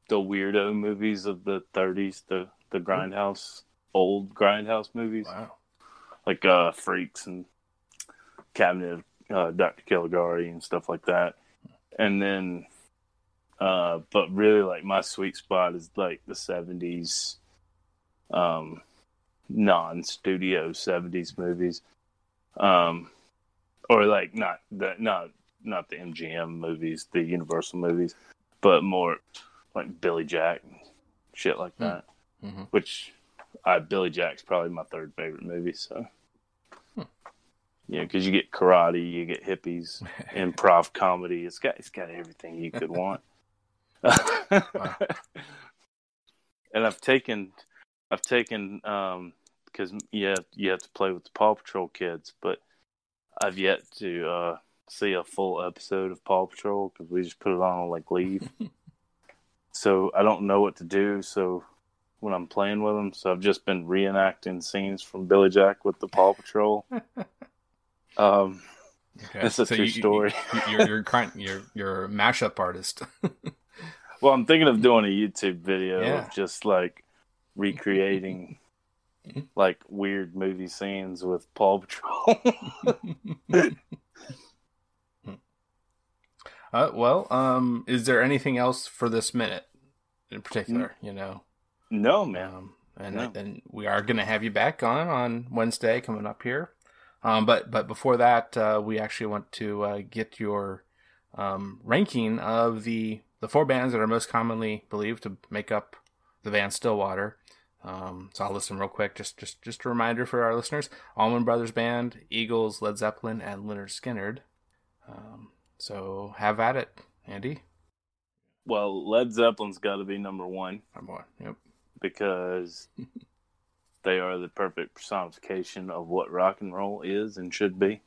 B: the weirdo movies of the 30s, the the grindhouse, old grindhouse movies
A: Wow.
B: like uh freaks and cabinet of uh, dr caligari and stuff like that and then uh but really like my sweet spot is like the 70s um non-studio 70s movies um or like not the not not the mgm movies the universal movies but more like billy jack shit like
A: Hmm.
B: that
A: Mhm.
B: which uh, Billy Jack's probably my third favorite movie. So,
A: Hmm.
B: yeah, because you get karate, you get hippies, [laughs] improv comedy. It's got it's got everything you could want. [laughs] [laughs] And I've taken, I've taken, um, because you have you have to play with the Paw Patrol kids, but I've yet to uh, see a full episode of Paw Patrol because we just put it on on like leave. [laughs] so I don't know what to do. So when I'm playing with them. So I've just been reenacting scenes from Billy Jack with the Paw Patrol. [laughs] um,
A: Okay.
B: That's a true
A: you,
B: story.
A: You, you're you're [laughs] crying, you're you're a mashup artist.
B: well, I'm thinking of doing a YouTube video
A: Yeah.
B: of just like recreating like weird movie scenes with Paw Patrol. [laughs] [laughs]
A: uh, well, um, is there anything else for this minute in particular? You know,
B: no, man.
A: um, and
B: No.
A: and we are going to have you back on on Wednesday coming up here. Um, but but before that, uh, we actually want to uh, get your um, ranking of the the four bands that are most commonly believed to make up the band Stillwater. Um, so I'll list them real quick. Just just just a reminder for our listeners: Allman Brothers Band, Eagles, Led Zeppelin, and Lynyrd Skynyrd. Um, so have at it, Andy.
B: Well, Led Zeppelin's got to be number one
A: Number one. Yep.
B: because [laughs] they are the perfect personification of what rock and roll is and should be.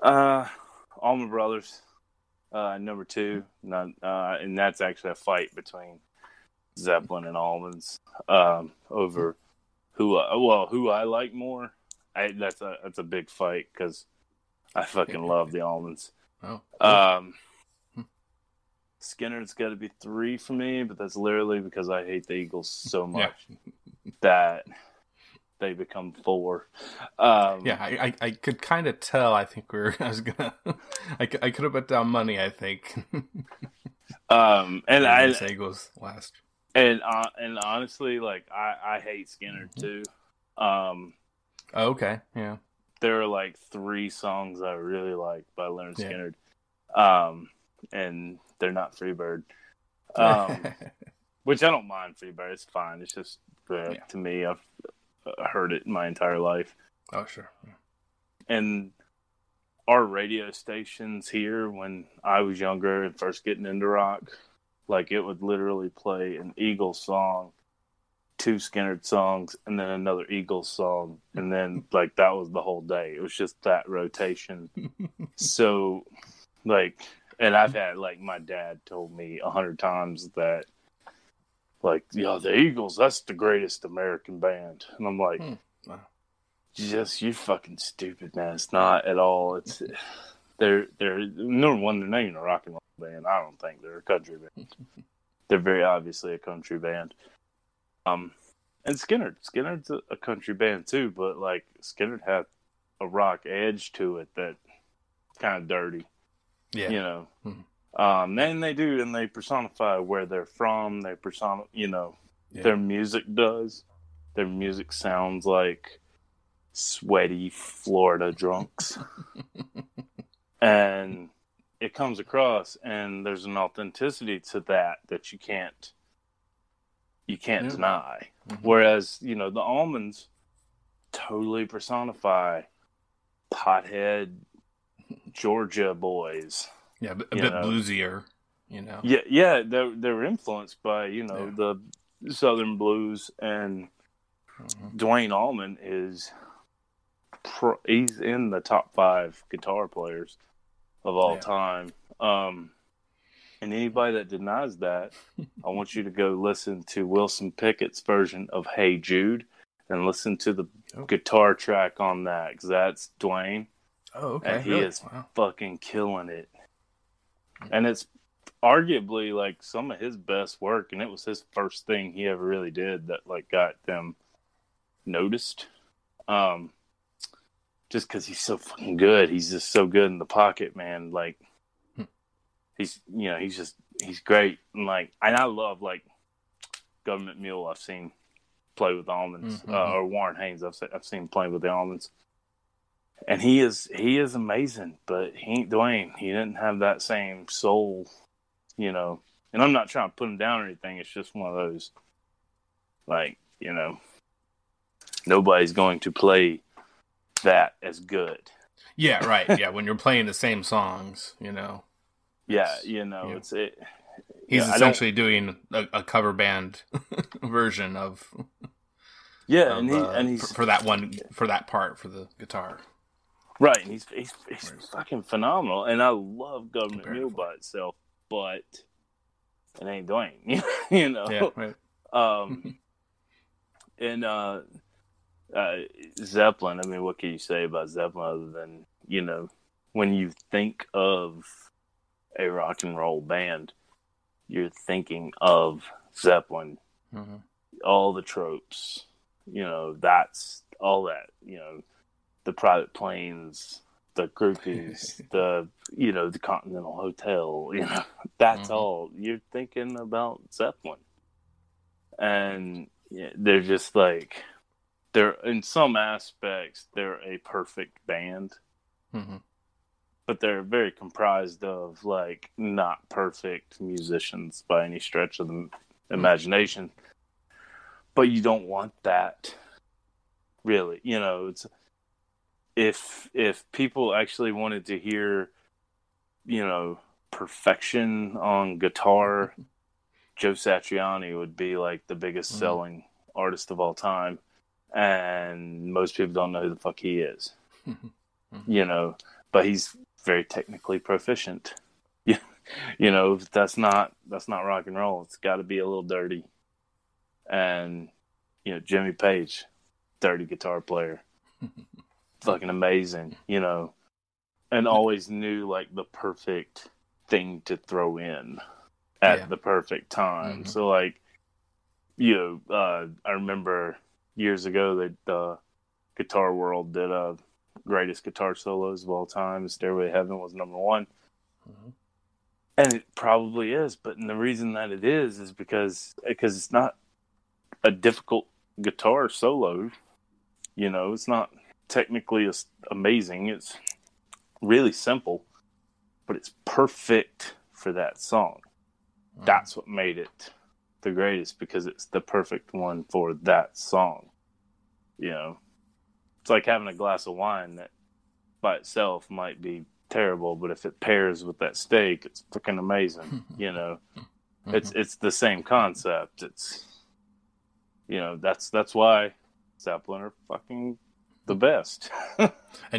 B: Uh, Allman Brothers, uh, number two, not, uh, and that's actually a fight between Zeppelin and Allmans um, over who, I, well, who I like more. I, that's a that's a big fight because I fucking love the Allmans.
A: Oh.
B: Um,
A: Hmm.
B: Skynyrd's got to be three for me, but that's literally because I hate the Eagles so [laughs]
A: Yeah.
B: much that they become four. Um,
A: Yeah, I, I, I could kind of tell. I think we are [laughs] I was gonna. [laughs] I, could- I could have put down money. I think.
B: Um, and I
A: This Eagles last.
B: And uh, and honestly, like I I hate Skynyrd
A: Mm-hmm.
B: too. Um,
A: Oh, okay. Yeah.
B: there are like three songs I really like by Lynyrd
A: Yeah.
B: Skynyrd, um, and they're not Freebird. Um, [laughs] which I don't mind Freebird. It's fine. It's just uh,
A: Yeah.
B: to me, I've uh, heard it my entire life.
A: oh sure.
B: and our radio stations here when I was younger and first getting into rock, like it would literally play an Eagles song, two Skynyrd songs, and then another Eagles song, and then [laughs] like that was the whole day. It was just that rotation. so, like, and I've had like my dad told me a hundred times that. Like, yeah, the Eagles, that's the greatest American band. And I'm like,
A: Hmm. Wow.
B: just you're fucking stupid, man. It's not at all. It's they're they're number one. They're not even a rock and roll band. I don't think they're a country band. [laughs] they're very obviously a country band. Um, and Skynyrd, Skynyrd's a, country band too, but like Skynyrd had a rock edge to it that kind of dirty,
A: Yeah.
B: you know.
A: Mhm.
B: Um, and they do, and they personify where they're from. They persona, you know,
A: Yeah.
B: their music does. Their music sounds like sweaty Florida drunks. [laughs] and it comes across and there's an authenticity to that that you can't you can't
A: Yeah.
B: deny.
A: Mhm.
B: Whereas, you know, the Allmans totally personify pothead Georgia boys.
A: Yeah. A bit, a
B: you
A: bit
B: know.
A: bluesier. You know.
B: Yeah, yeah, they're they're influenced by you know
A: Yeah.
B: the Southern blues, and
A: Mhm.
B: Duane Allman is he's in the top five guitar players of all
A: Yeah.
B: time. Um, and anybody that denies that, I want you to go listen to Wilson Pickett's version of "Hey Jude" and listen to the
A: Oh.
B: guitar track on that because that's Duane
A: Oh, okay.
B: And he
A: really?
B: is-
A: Wow.
B: fucking killing it. And it's arguably like some of his best work, and it was his first thing he ever really did that like got them noticed. Um, just because he's so fucking good, he's just so good in the pocket, man. Like
A: Hmm.
B: he's you know he's just he's great, and like and I love like Government Mule. I've seen play with Allmans,
A: Mhm.
B: uh, or Warren Haynes. I've se- I've seen play with the Allmans and he is he is amazing, but he ain't Duane. He didn't have that same soul, you know. And I'm not trying to put him down or anything. It's just one of those, like you know, nobody's going to play that as good.
A: Yeah. Right. [laughs] Yeah. When you're playing the same songs, you know,
B: Yeah, you know,
A: yeah.
B: it's it.
A: he's
B: yeah,
A: essentially doing a, a cover band [laughs] version of,
B: Yeah,
A: of,
B: and he
A: uh,
B: and he's
A: for, for that one for that part for the guitar.
B: Right, and he's he's, he's fucking phenomenal, and I love Government Mule by itself, but it ain't Duane, [laughs] you know.
A: Yeah. Right.
B: Um, and uh, uh, Zeppelin. I mean, what can you say about Zeppelin other than you know when you think of a rock and roll band, you're thinking of Zeppelin.
A: Mhm.
B: All the tropes, you know, that's all that. You know, the private planes, the groupies, [laughs] the you know the Continental Hotel. You know, [laughs] that's
A: Mhm.
B: all you're thinking about Zeppelin, and yeah, they're just like they're in some aspects they're a perfect band,
A: Mhm.
B: but they're very comprised of like not perfect musicians by any stretch of the imagination. But you don't want that, really. You know, it's if if people actually wanted to hear, you know, perfection on guitar, [laughs] Joe Satriani would be like the biggest
A: Mhm.
B: selling artist of all time, and most people don't know who the fuck he is. you know, but he's very technically proficient. Yeah, [laughs] you know, that's not that's not rock and roll. It's got to be a little dirty. And you know, Jimmy Page, dirty guitar player, [laughs] fucking amazing. You know, and always knew like the perfect thing to throw in at
A: Yeah.
B: the perfect time.
A: Mhm.
B: So like, you know, uh, I remember years ago that uh, Guitar World did uh, greatest guitar solos of all time. Stairway to Heaven was number one.
A: Mhm.
B: And it probably is, but the reason that it is is because because it's not a difficult guitar solo. You know, it's not technically amazing. It's really simple, but it's perfect for that song.
A: Mhm.
B: That's what made it the greatest because it's the perfect one for that song. You know, it's like having a glass of wine that by itself might be terrible, but if it pairs with that steak, it's freaking amazing. [laughs] you know, it's
A: Mhm.
B: it's the same concept. It's you know that's that's why Zeppelin are fucking the best. [laughs]
A: and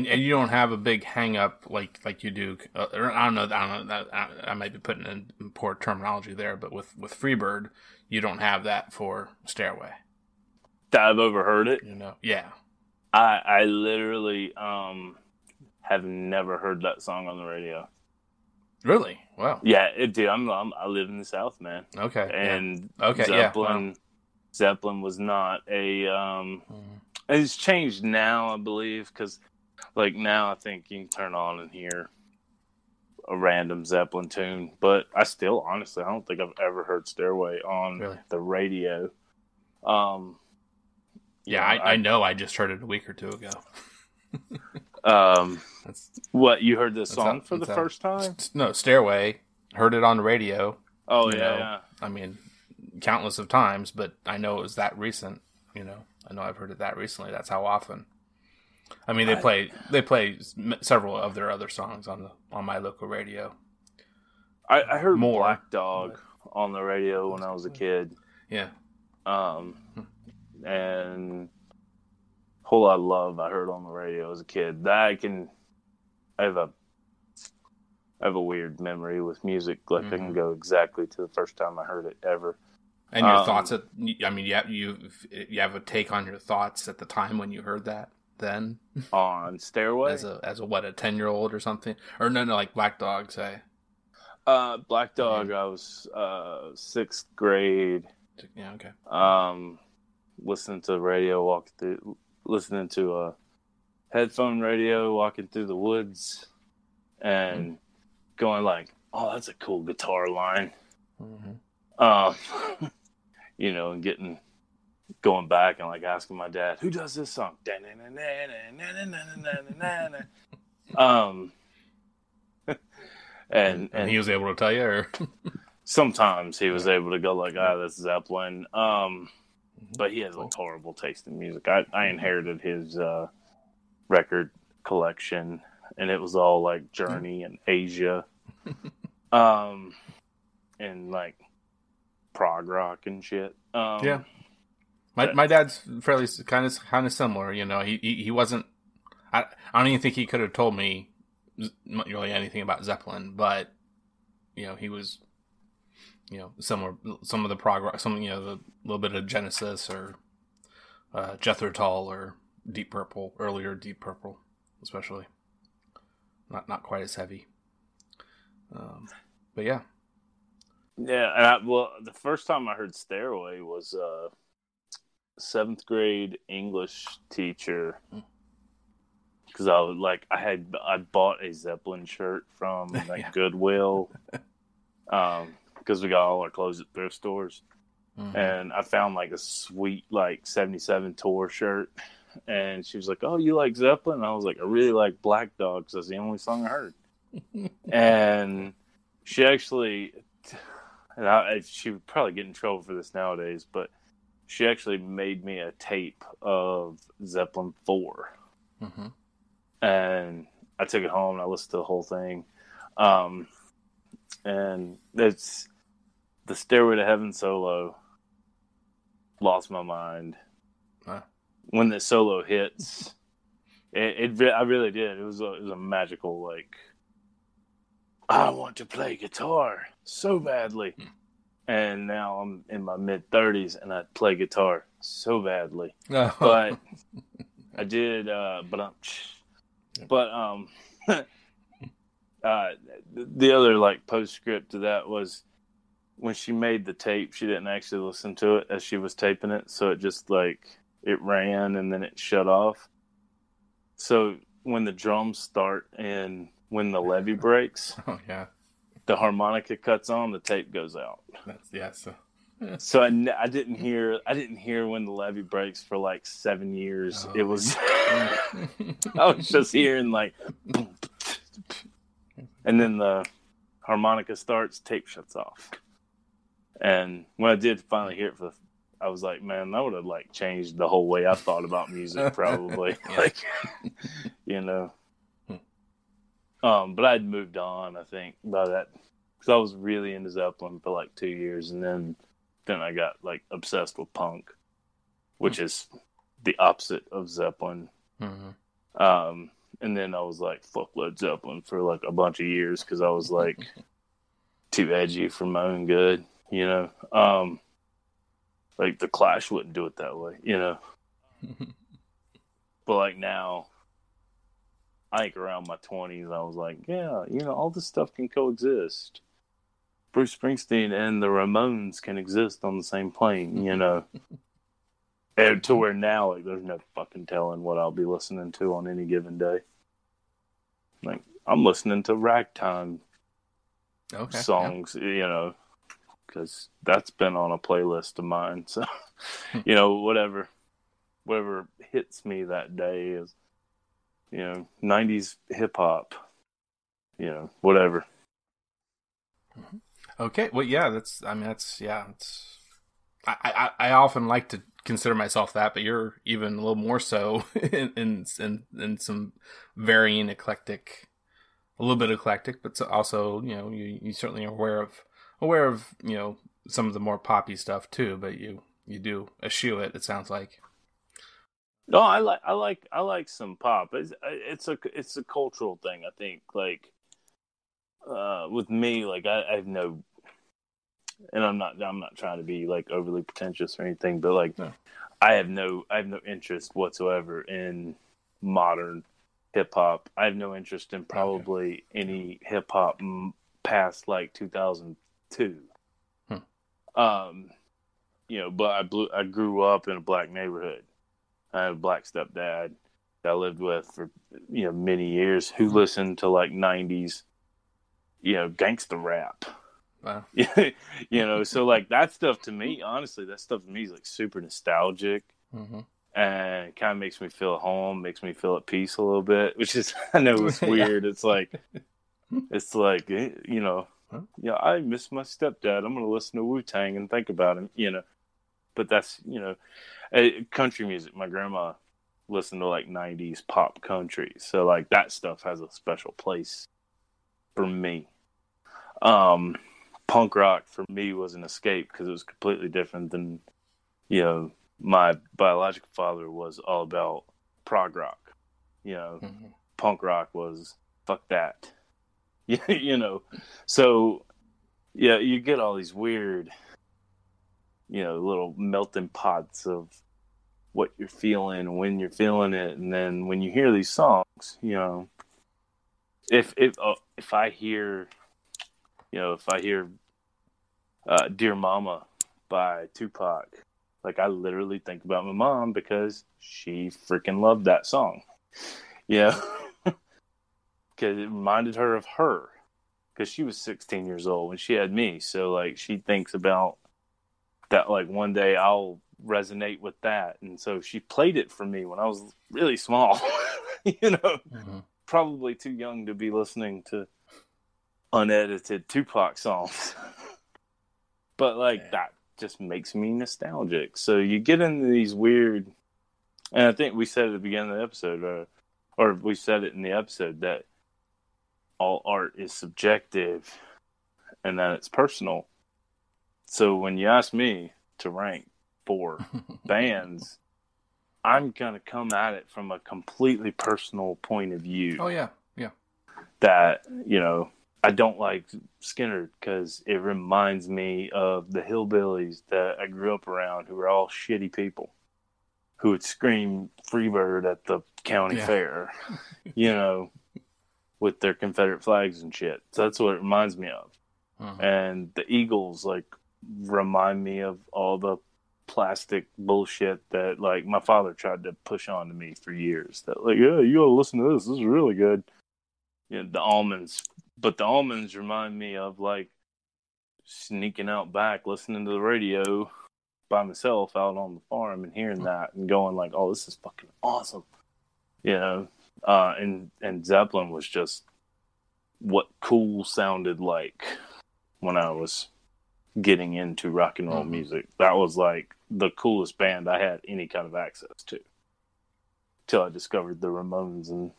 A: and you don't have a big hang up like like you do. Uh, or I don't know. I don't know. That, I, I might be putting in poor terminology there, but with with Freebird, you don't have that for Stairway.
B: I've overheard it.
A: You know? Yeah.
B: I I literally um have never heard that song on the radio.
A: Really? Wow.
B: Yeah, it did. I'm, I'm I live in the South, man,
A: Okay. yeah.
B: and
A: Okay, yeah,
B: Zeppelin Zeppelin was not a um.
A: Mhm.
B: It's changed now, I believe, because like now I think you can turn on and hear a random Zeppelin tune, but I still honestly I don't think I've ever heard Stairway on
A: Really?
B: the radio. Um,
A: Yeah,
B: know,
A: I, I know. I just heard it a week or two ago. [laughs]
B: um,
A: That's
B: what you heard this song
A: out-
B: for the
A: out.
B: first time?
A: no Stairway. Heard it on the radio.
B: Oh yeah,
A: know,
B: yeah.
A: I mean, countless of times, but I know it was that recent. You know, I know I've heard of that recently. That's how often. I mean, they play they play several of their other songs on the on my local radio.
B: I, I heard
A: More.
B: Black Dog on the radio when I was a kid.
A: Yeah,
B: Um, and whole lot of love I heard on the radio as a kid. That I can, I have a, I have a weird memory with music. Like I can
A: Mhm.
B: go exactly to the first time I heard it ever.
A: And your
B: Um,
A: thoughts. At, I mean, you have, you you have a take on your thoughts at the time when you heard that. Then, [laughs]
B: On Stairway,
A: as a as a what a ten year old or something, or no, no, like Black Dog say.
B: uh, Black Dog. I was uh, sixth grade.
A: Yeah, okay.
B: Um, listening to radio, walk through, listening to a headphone radio, walking through the woods, and going like, "Oh, that's a cool guitar line."
A: hmm
B: Um, you know, and getting going back and like asking my dad, "Who does this song?" Um, and
A: And, he was able to tell you, or
B: sometimes he was able to go like, "Ah, that's Zeppelin." Um, but he has like horrible taste in music. I I inherited his uh, record collection, and it was all like Journey and Asia, um, and like prog rock and shit. Um,
A: Yeah. My my dad's fairly kind of kind of similar. You know, he he, he wasn't. I I don't even think he could have told me really anything about Zeppelin, but you know, he was. You know, similar some of the prog rock, some you know, the little bit of Genesis or uh, Jethro Tull or Deep Purple, earlier Deep Purple, especially. Not not quite as heavy. Um, but yeah,
B: Yeah, and I, well, the first time I heard Stairway was uh, seventh grade English teacher. Because I was like, I had I bought a Zeppelin shirt from [laughs] like
A: Yeah.
B: Goodwill, [laughs] um, because we got all our clothes at thrift stores,
A: Mhm.
B: and I found like a sweet like '77 tour shirt, and she was like, "Oh, you like Zeppelin?" And I was like, "I really like Black Dog because that's the only song I heard." [laughs] and she actually, and I, she would probably get in trouble for this nowadays, but she actually made me a tape of Zeppelin Four,
A: Mhm.
B: and I took it home and I listened to the whole thing. Um, and it's the Stairway to Heaven solo. Lost my mind
A: Huh.
B: when the solo hits. It, it I really did. It was a, it was a magical like. I want to play guitar so badly, and now I'm in my mid thirties and I play guitar so badly. But [laughs] I did. Uh, but um, but um, [laughs] uh, the other like postscript to that was when she made the tape, she didn't actually listen to it as she was taping it, so it just like it ran and then it shut off. So when the drums start and when the levee breaks, [laughs]
A: oh yeah,
B: the harmonica cuts on, the tape goes out.
A: that's yeah. So
B: So I, I didn't hear I didn't hear when the levee breaks for like seven years.
A: Oh.
B: It was [laughs] I was just hearing like, and then the harmonica starts, tape shuts off, and when I did finally hear it for the, I was like, man, that would have like changed the whole way I thought about music, probably. [laughs] Like, you know. Um, but I'd moved on, I think, by that because I was really into Zeppelin for like two years, and then then I got like obsessed with punk, which is the opposite of Zeppelin.
A: Mhm.
B: Um, and then I was like, fuck Led Zeppelin for like a bunch of years because I was like [laughs] too edgy for my own good, you know. Um, like the Clash wouldn't do it that way, you know. [laughs] But like now, I think around my twenties, I was like, yeah, you know, all this stuff can coexist. Bruce Springsteen and the Ramones can exist on the same plane, you [laughs] know. and to where now, like, there's no fucking telling what I'll be listening to on any given day. Like, I'm listening to ragtime
A: okay,
B: songs, you know, because that's been on a playlist of mine. [laughs] So, hmm. you know, whatever, whatever hits me that day is, you know, '90s hip hop, you know, whatever.
A: Mm-hmm. Okay, well, yeah, that's. I mean, that's yeah. It's. I, I I often like to consider myself that, but you're even a little more so [laughs] in in in, in some varying eclectic, a little bit eclectic, but also you know you, you certainly are aware of aware of you know some of the more poppy stuff too. But you you do eschew it. It sounds like.
B: No, I like, I like, I like some pop. It's, it's a, it's a cultural thing. I think, like, uh, with me, like, I, I have no, and I'm not, I'm not trying to be like overly pretentious or anything, but like,
A: No.
B: I have no, I have no interest whatsoever in modern hip hop. I have no interest in probably any hip hop m- past like 2002.
A: Hmm.
B: Um, you know, but I blew, I grew up in a black neighborhood. I had a black stepdad that I lived with for you know many years who listened to like '90s, you know, gangster rap.
A: Wow. [laughs]
B: you know, so like that stuff to me, honestly, that stuff to me is like super nostalgic
A: hmm
B: and kind of makes me feel at home, makes me feel at peace a little bit, which is [laughs] I know it's [laughs]
A: Yeah.
B: weird. It's like it's like eh, you know,
A: Huh?
B: yeah, I miss my stepdad. I'm gonna listen to Wu Tang and think about him, you know. But that's you know, country music. My grandma listened to like '90s pop country, so like that stuff has a special place for me. Um, punk rock for me was an escape because it was completely different than you know my biological father was all about prog rock. You know,
A: hmm
B: punk rock was fuck that. [laughs] you know, so yeah, you get all these weird, you know, little melting pots of what you're feeling, when you're feeling it, and then when you hear these songs, you know, if if uh, if I hear, you know, if I hear uh, "Dear Mama" by Tupac, like I literally think about my mom because she freaking loved that song, [laughs] yeah, [laughs] because it reminded her of her because she was 16 years old when she had me, so like she thinks about that like one day I'll resonate with that. And so she played it for me when I was really small, [laughs] you know,
A: Mhm.
B: probably too young to be listening to unedited Tupac songs. [laughs] but like
A: Yeah.
B: that just makes me nostalgic. So you get into these weird, and I think we said at the beginning of the episode, uh, or we said it in the episode that all art is subjective and that it's personal. So when you ask me to rank four [laughs] bands, I'm gonna come at it from a completely personal point of view.
A: Oh yeah, yeah.
B: That you know, I don't like Skynyrd because it reminds me of the hillbillies that I grew up around, who were all shitty people, who would scream "Freebird" at the county
A: Yeah.
B: fair, [laughs] you know, with their Confederate flags and shit. So that's what it reminds me of
A: Mhm.
B: and the Eagles like remind me of all the plastic bullshit that like my father tried to push on to me for years. That like, yeah, you gotta listen to this. This is really good. You know, the Allmans, but the Allmans remind me of like sneaking out back, listening to the radio by myself out on the farm and hearing that and going like, oh, this is fucking awesome. You know, uh, and and Zeppelin was just what cool sounded like when I was getting into rock and roll
A: Mhm.
B: music. That was like the coolest band I had any kind of access to. Till I discovered the Ramones and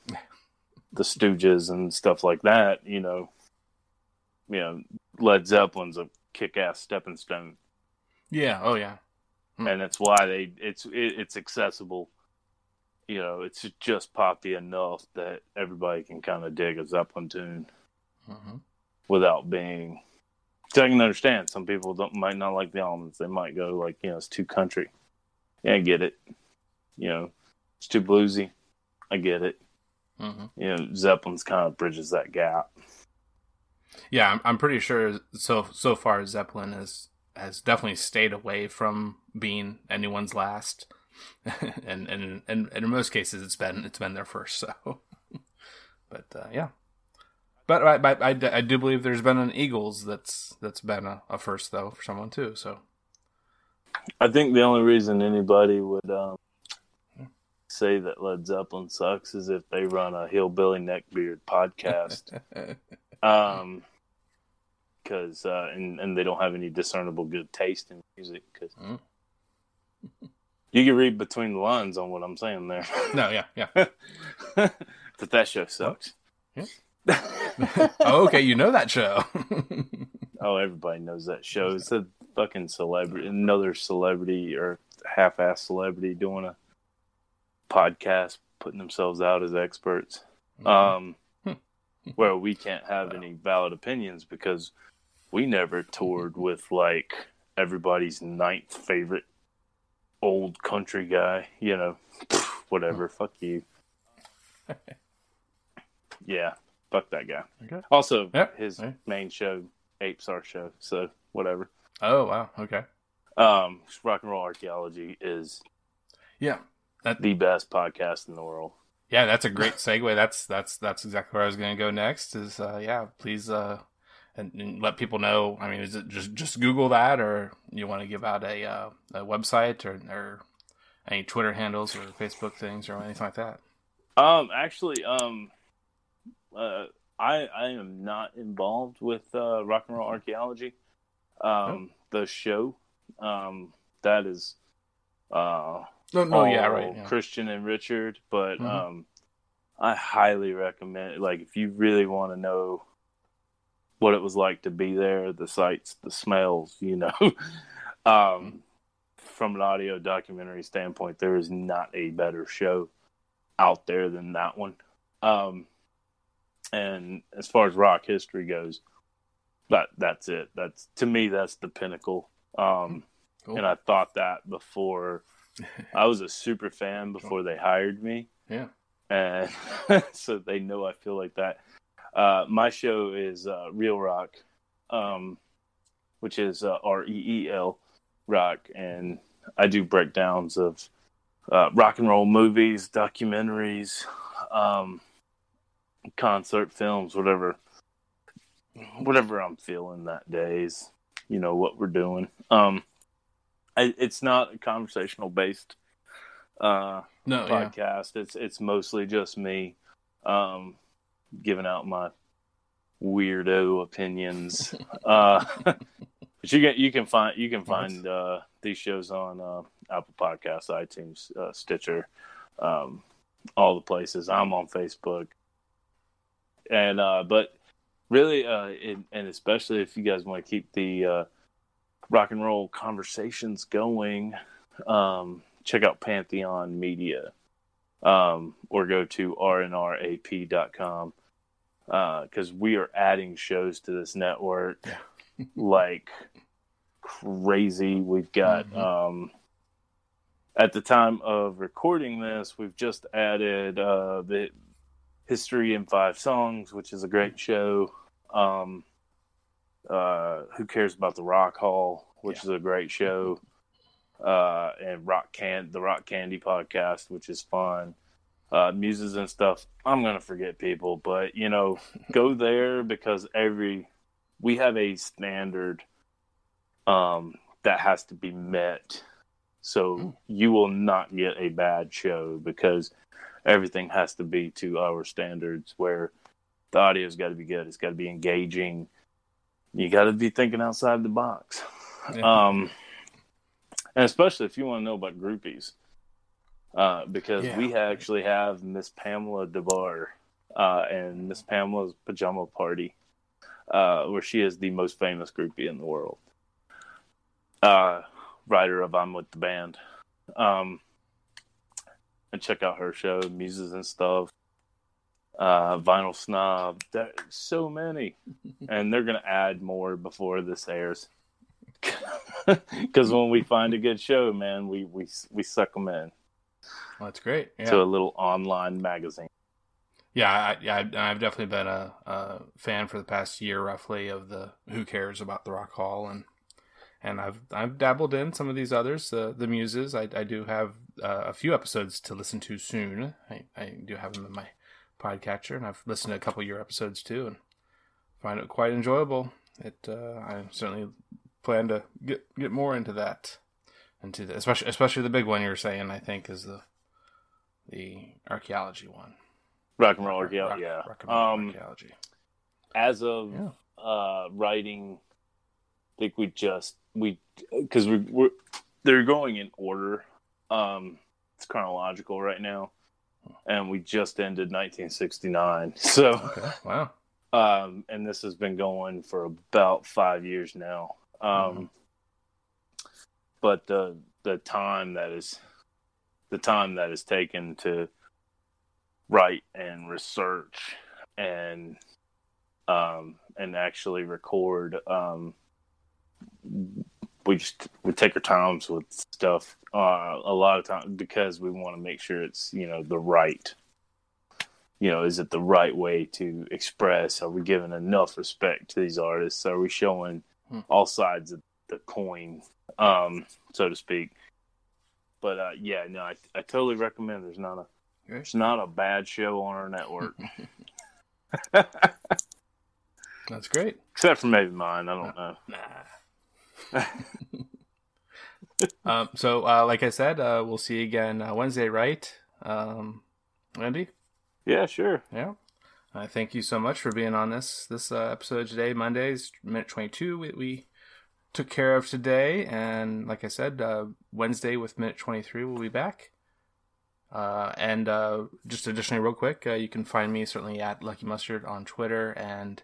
B: the Stooges and stuff like that, you know. You know, Led Zeppelin's a kick ass stepping stone.
A: Yeah. Oh yeah. Hmm.
B: And that's why they it's it, it's accessible. You know, it's just poppy enough that everybody can kind of dig a Zeppelin tune
A: hmm
B: without being. So I can understand some people don't might not like the Allmans. They might go like, you know, it's too country. Yeah, I get it. You know, it's too bluesy. I get it.
A: hmm
B: You know, Zeppelin's kind of bridges that gap.
A: Yeah, I'm, I'm pretty sure. So so far, Zeppelin has has definitely stayed away from being anyone's last, [laughs] and, and and and in most cases, it's been it's been their first. So, [laughs] but uh, yeah, but I, I, I, I do believe there's been an Eagles that's that's been a, a first though for someone too. So
B: I think the only reason anybody would um, say that Led Zeppelin sucks is if they run a hillbilly neckbeard podcast. [laughs] um, because uh, and and they don't have any discernible good taste in music. Because
A: Mm. [laughs]
B: you can read between the lines on what I'm saying there.
A: no, yeah, yeah. [laughs]
B: but that show sucks.
A: Oh, okay, you know that show. [laughs]
B: oh, everybody knows that show. It's a fucking celebrity, another celebrity or half-ass celebrity doing a podcast, putting themselves out as experts. Um, where we can't have any valid opinions because we never toured [laughs] with like everybody's ninth favorite old country guy. You know, whatever. Fuck you. [laughs] yeah, fuck that guy.
A: Okay.
B: Also,
A: Yep.
B: his
A: Yeah.
B: main show, Apes Our Show. So whatever.
A: oh wow, okay,
B: Um, rock and roll archaeology is
A: yeah.
B: the best podcast in the world.
A: Yeah, that's a great segue. That's that's that's exactly where I was going to go next. Is uh, yeah, please uh, and, and let people know. I mean, is it just just Google that, or you want to give out a uh, a website or or any Twitter handles or Facebook things or anything like that?
B: Um, actually, um, uh, I I am not involved with uh, rock and roll archaeology. Um, the show, um, that is, uh,
A: No, no, yeah, right. Yeah.
B: Christian and Richard, but
A: Mhm.
B: um, I highly recommend. Like, if you really want to know what it was like to be there, the sights, the smells, you know, [laughs] um, from an audio documentary standpoint, there is not a better show out there than that one. Um, and as far as rock history goes, that that's it. That's to me, that's the pinnacle. Um,
A: Cool.
B: and I thought that before [laughs] I was a super fan before they hired me.
A: Yeah.
B: And [laughs] so they know I feel like that. Uh, my show is uh, Reel Rock, um, which is uh, R E E L Rock, and I do breakdowns of uh, rock and roll movies, documentaries, um, concert films, whatever, whatever I'm feeling that day is, you know, what we're doing. Um, I, it's not a conversational based uh,
A: No, yeah.
B: podcast. It's it's mostly just me um, giving out my weirdo opinions. [laughs] uh, but you can you can find you can find uh, these shows on uh, Apple Podcasts, iTunes, uh, Stitcher, um, all the places. I'm on Facebook, and uh, but really, uh, it, and especially if you guys want to keep the uh, rock and roll conversations going, um, check out Pantheon Media, um, or go to rnrap.com uh, because we are adding shows to this network [laughs] like crazy. We've got
A: Mhm.
B: um, at the time of recording this, we've just added uh, the History in Five Songs, which is a great show. Um, uh, Who cares about the Rock Hall, which is a great show, uh, and Rock Can the Rock Candy podcast, which is fun. Uh, muses and stuff. I'm gonna forget people, but you know, [laughs] go there because every we have a standard um, that has to be met. So you will not get a bad show because everything has to be to our standards where the audio's got to be good. It's got to be engaging. You got to be thinking outside the box.
A: Yeah.
B: Um, and especially if you want to know about groupies, uh, because
A: Yeah.
B: we actually have Miss Pamela Des Barres uh, and Miss Pamela's Pajama Party, uh, where she is the most famous groupie in the world. Uh, writer of I'm with the band. Um, and check out her show, Muses and stuff. Uh, Vinyl Snob. There's so many, [laughs] and they're gonna add more before this airs. [laughs] Because when we find a good show, man, we we we suck them in
A: Well, that's great. Yeah.
B: to a little online magazine.
A: Yeah, I, yeah, I've definitely been a, a fan for the past year, roughly, of the Who Cares About the Rock Hall, and and I've I've dabbled in some of these others, the the Muses. I, I do have uh, a few episodes to listen to soon. I, I do have them in my podcatcher, and I've listened to a couple of your episodes too, and find it quite enjoyable. It uh, I certainly plan to get get more into that, into the, especially especially the big one you were saying. I think is the the archaeology one.
B: Rock and roll,
A: rock-
B: yeah.
A: rock and roll
B: Um,
A: archaeology.
B: as of
A: Yeah.
B: uh, writing, I think we just we because we, we're they're going in order. Um, it's chronological right now, and we just ended 1969. [laughs] So,
A: Okay. Wow.
B: um, and this has been going for about five years now. Um,
A: Mhm.
B: but the the time that is the time that is taken to write and research and um and actually record um we just we take our times with stuff uh a lot of times because we want to make sure it's you know the right you know is it the right way to express are we giving enough respect to these artists are we showing
A: Hmm.
B: all sides of the coin um so to speak but uh yeah no i, I totally recommend there's not a there's not a bad show on our network [laughs] [laughs]
A: That's great.
B: except for maybe mine i don't know
A: Nah. [laughs] um, so, uh, like I said, uh, we'll see you again uh, Wednesday, right? Um, Andy?
B: yeah sure
A: Yeah. Uh, thank you so much for being on this this uh, episode today. Monday's minute twenty two. We, we took care of today, and like I said, uh, Wednesday with minute twenty three, we'll be back. Uh, and uh, just additionally, real quick, uh, you can find me certainly at Lucky Mustard on Twitter, and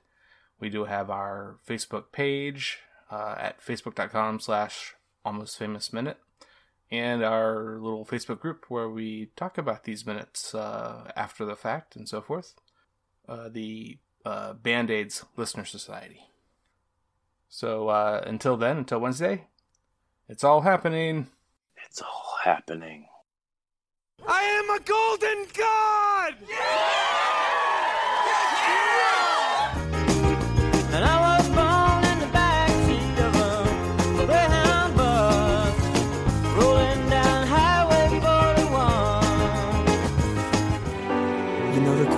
A: we do have our Facebook page uh, at facebook.com slash almost famous minute and our little Facebook group where we talk about these minutes uh, after the fact and so forth. Uh, the uh, Band Aids Listener Society. So uh, until then, until Wednesday, it's all happening.
B: it's all happening.
D: I am a golden god! And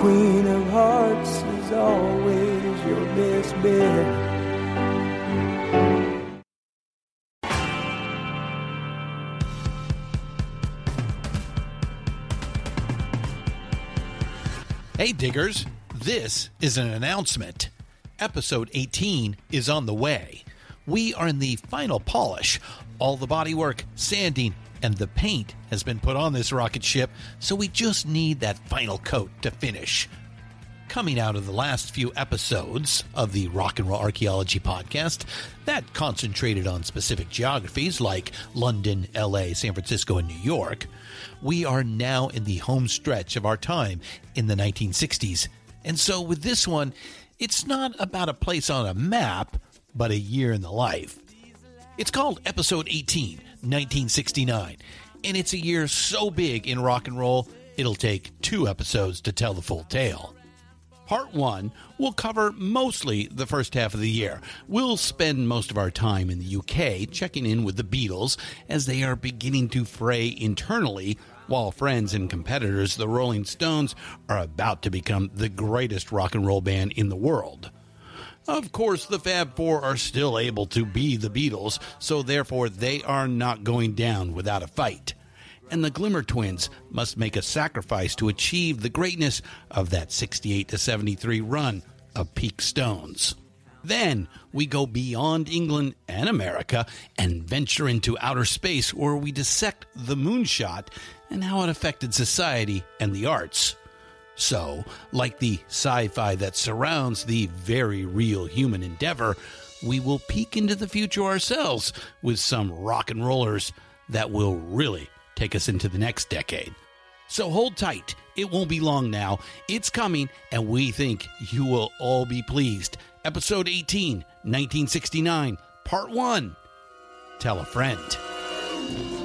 D: Queen of Hearts is always your best bet.
E: Hey, diggers, this is an announcement. Episode 18 is on the way. We are in the final polish. All the bodywork, sanding, and the paint has been put on this rocket ship, so we just need that final coat to finish. Coming out of the last few episodes of the Rock and Roll Archaeology podcast that concentrated on specific geographies like London, LA, San Francisco, and New York, we are now in the home stretch of our time in the 1960s. And so with this one, it's not about a place on a map, but a year in the life. It's called Episode 18, 1969, and it's a year so big in rock and roll, it'll take two episodes to tell the full tale. Part one will cover mostly the first half of the year. We'll spend most of our time in the UK checking in with the Beatles as they are beginning to fray internally, while friends and competitors, the Rolling Stones, are about to become the greatest rock and roll band in the world. Of course, the Fab Four are still able to be the Beatles, so therefore they are not going down without a fight and the Glimmer Twins must make a sacrifice to achieve the greatness of that 68 to 73 run of Peak Stones. Then we go beyond England and America and venture into outer space where we dissect the moonshot and how it affected society and the arts. So, like the sci fi that surrounds the very real human endeavor, we will peek into the future ourselves with some rock and rollers that will really take us into the next decade. So hold tight. It won't be long now. It's coming, and we think you will all be pleased. Episode 18, 1969, Part 1. Tell a friend.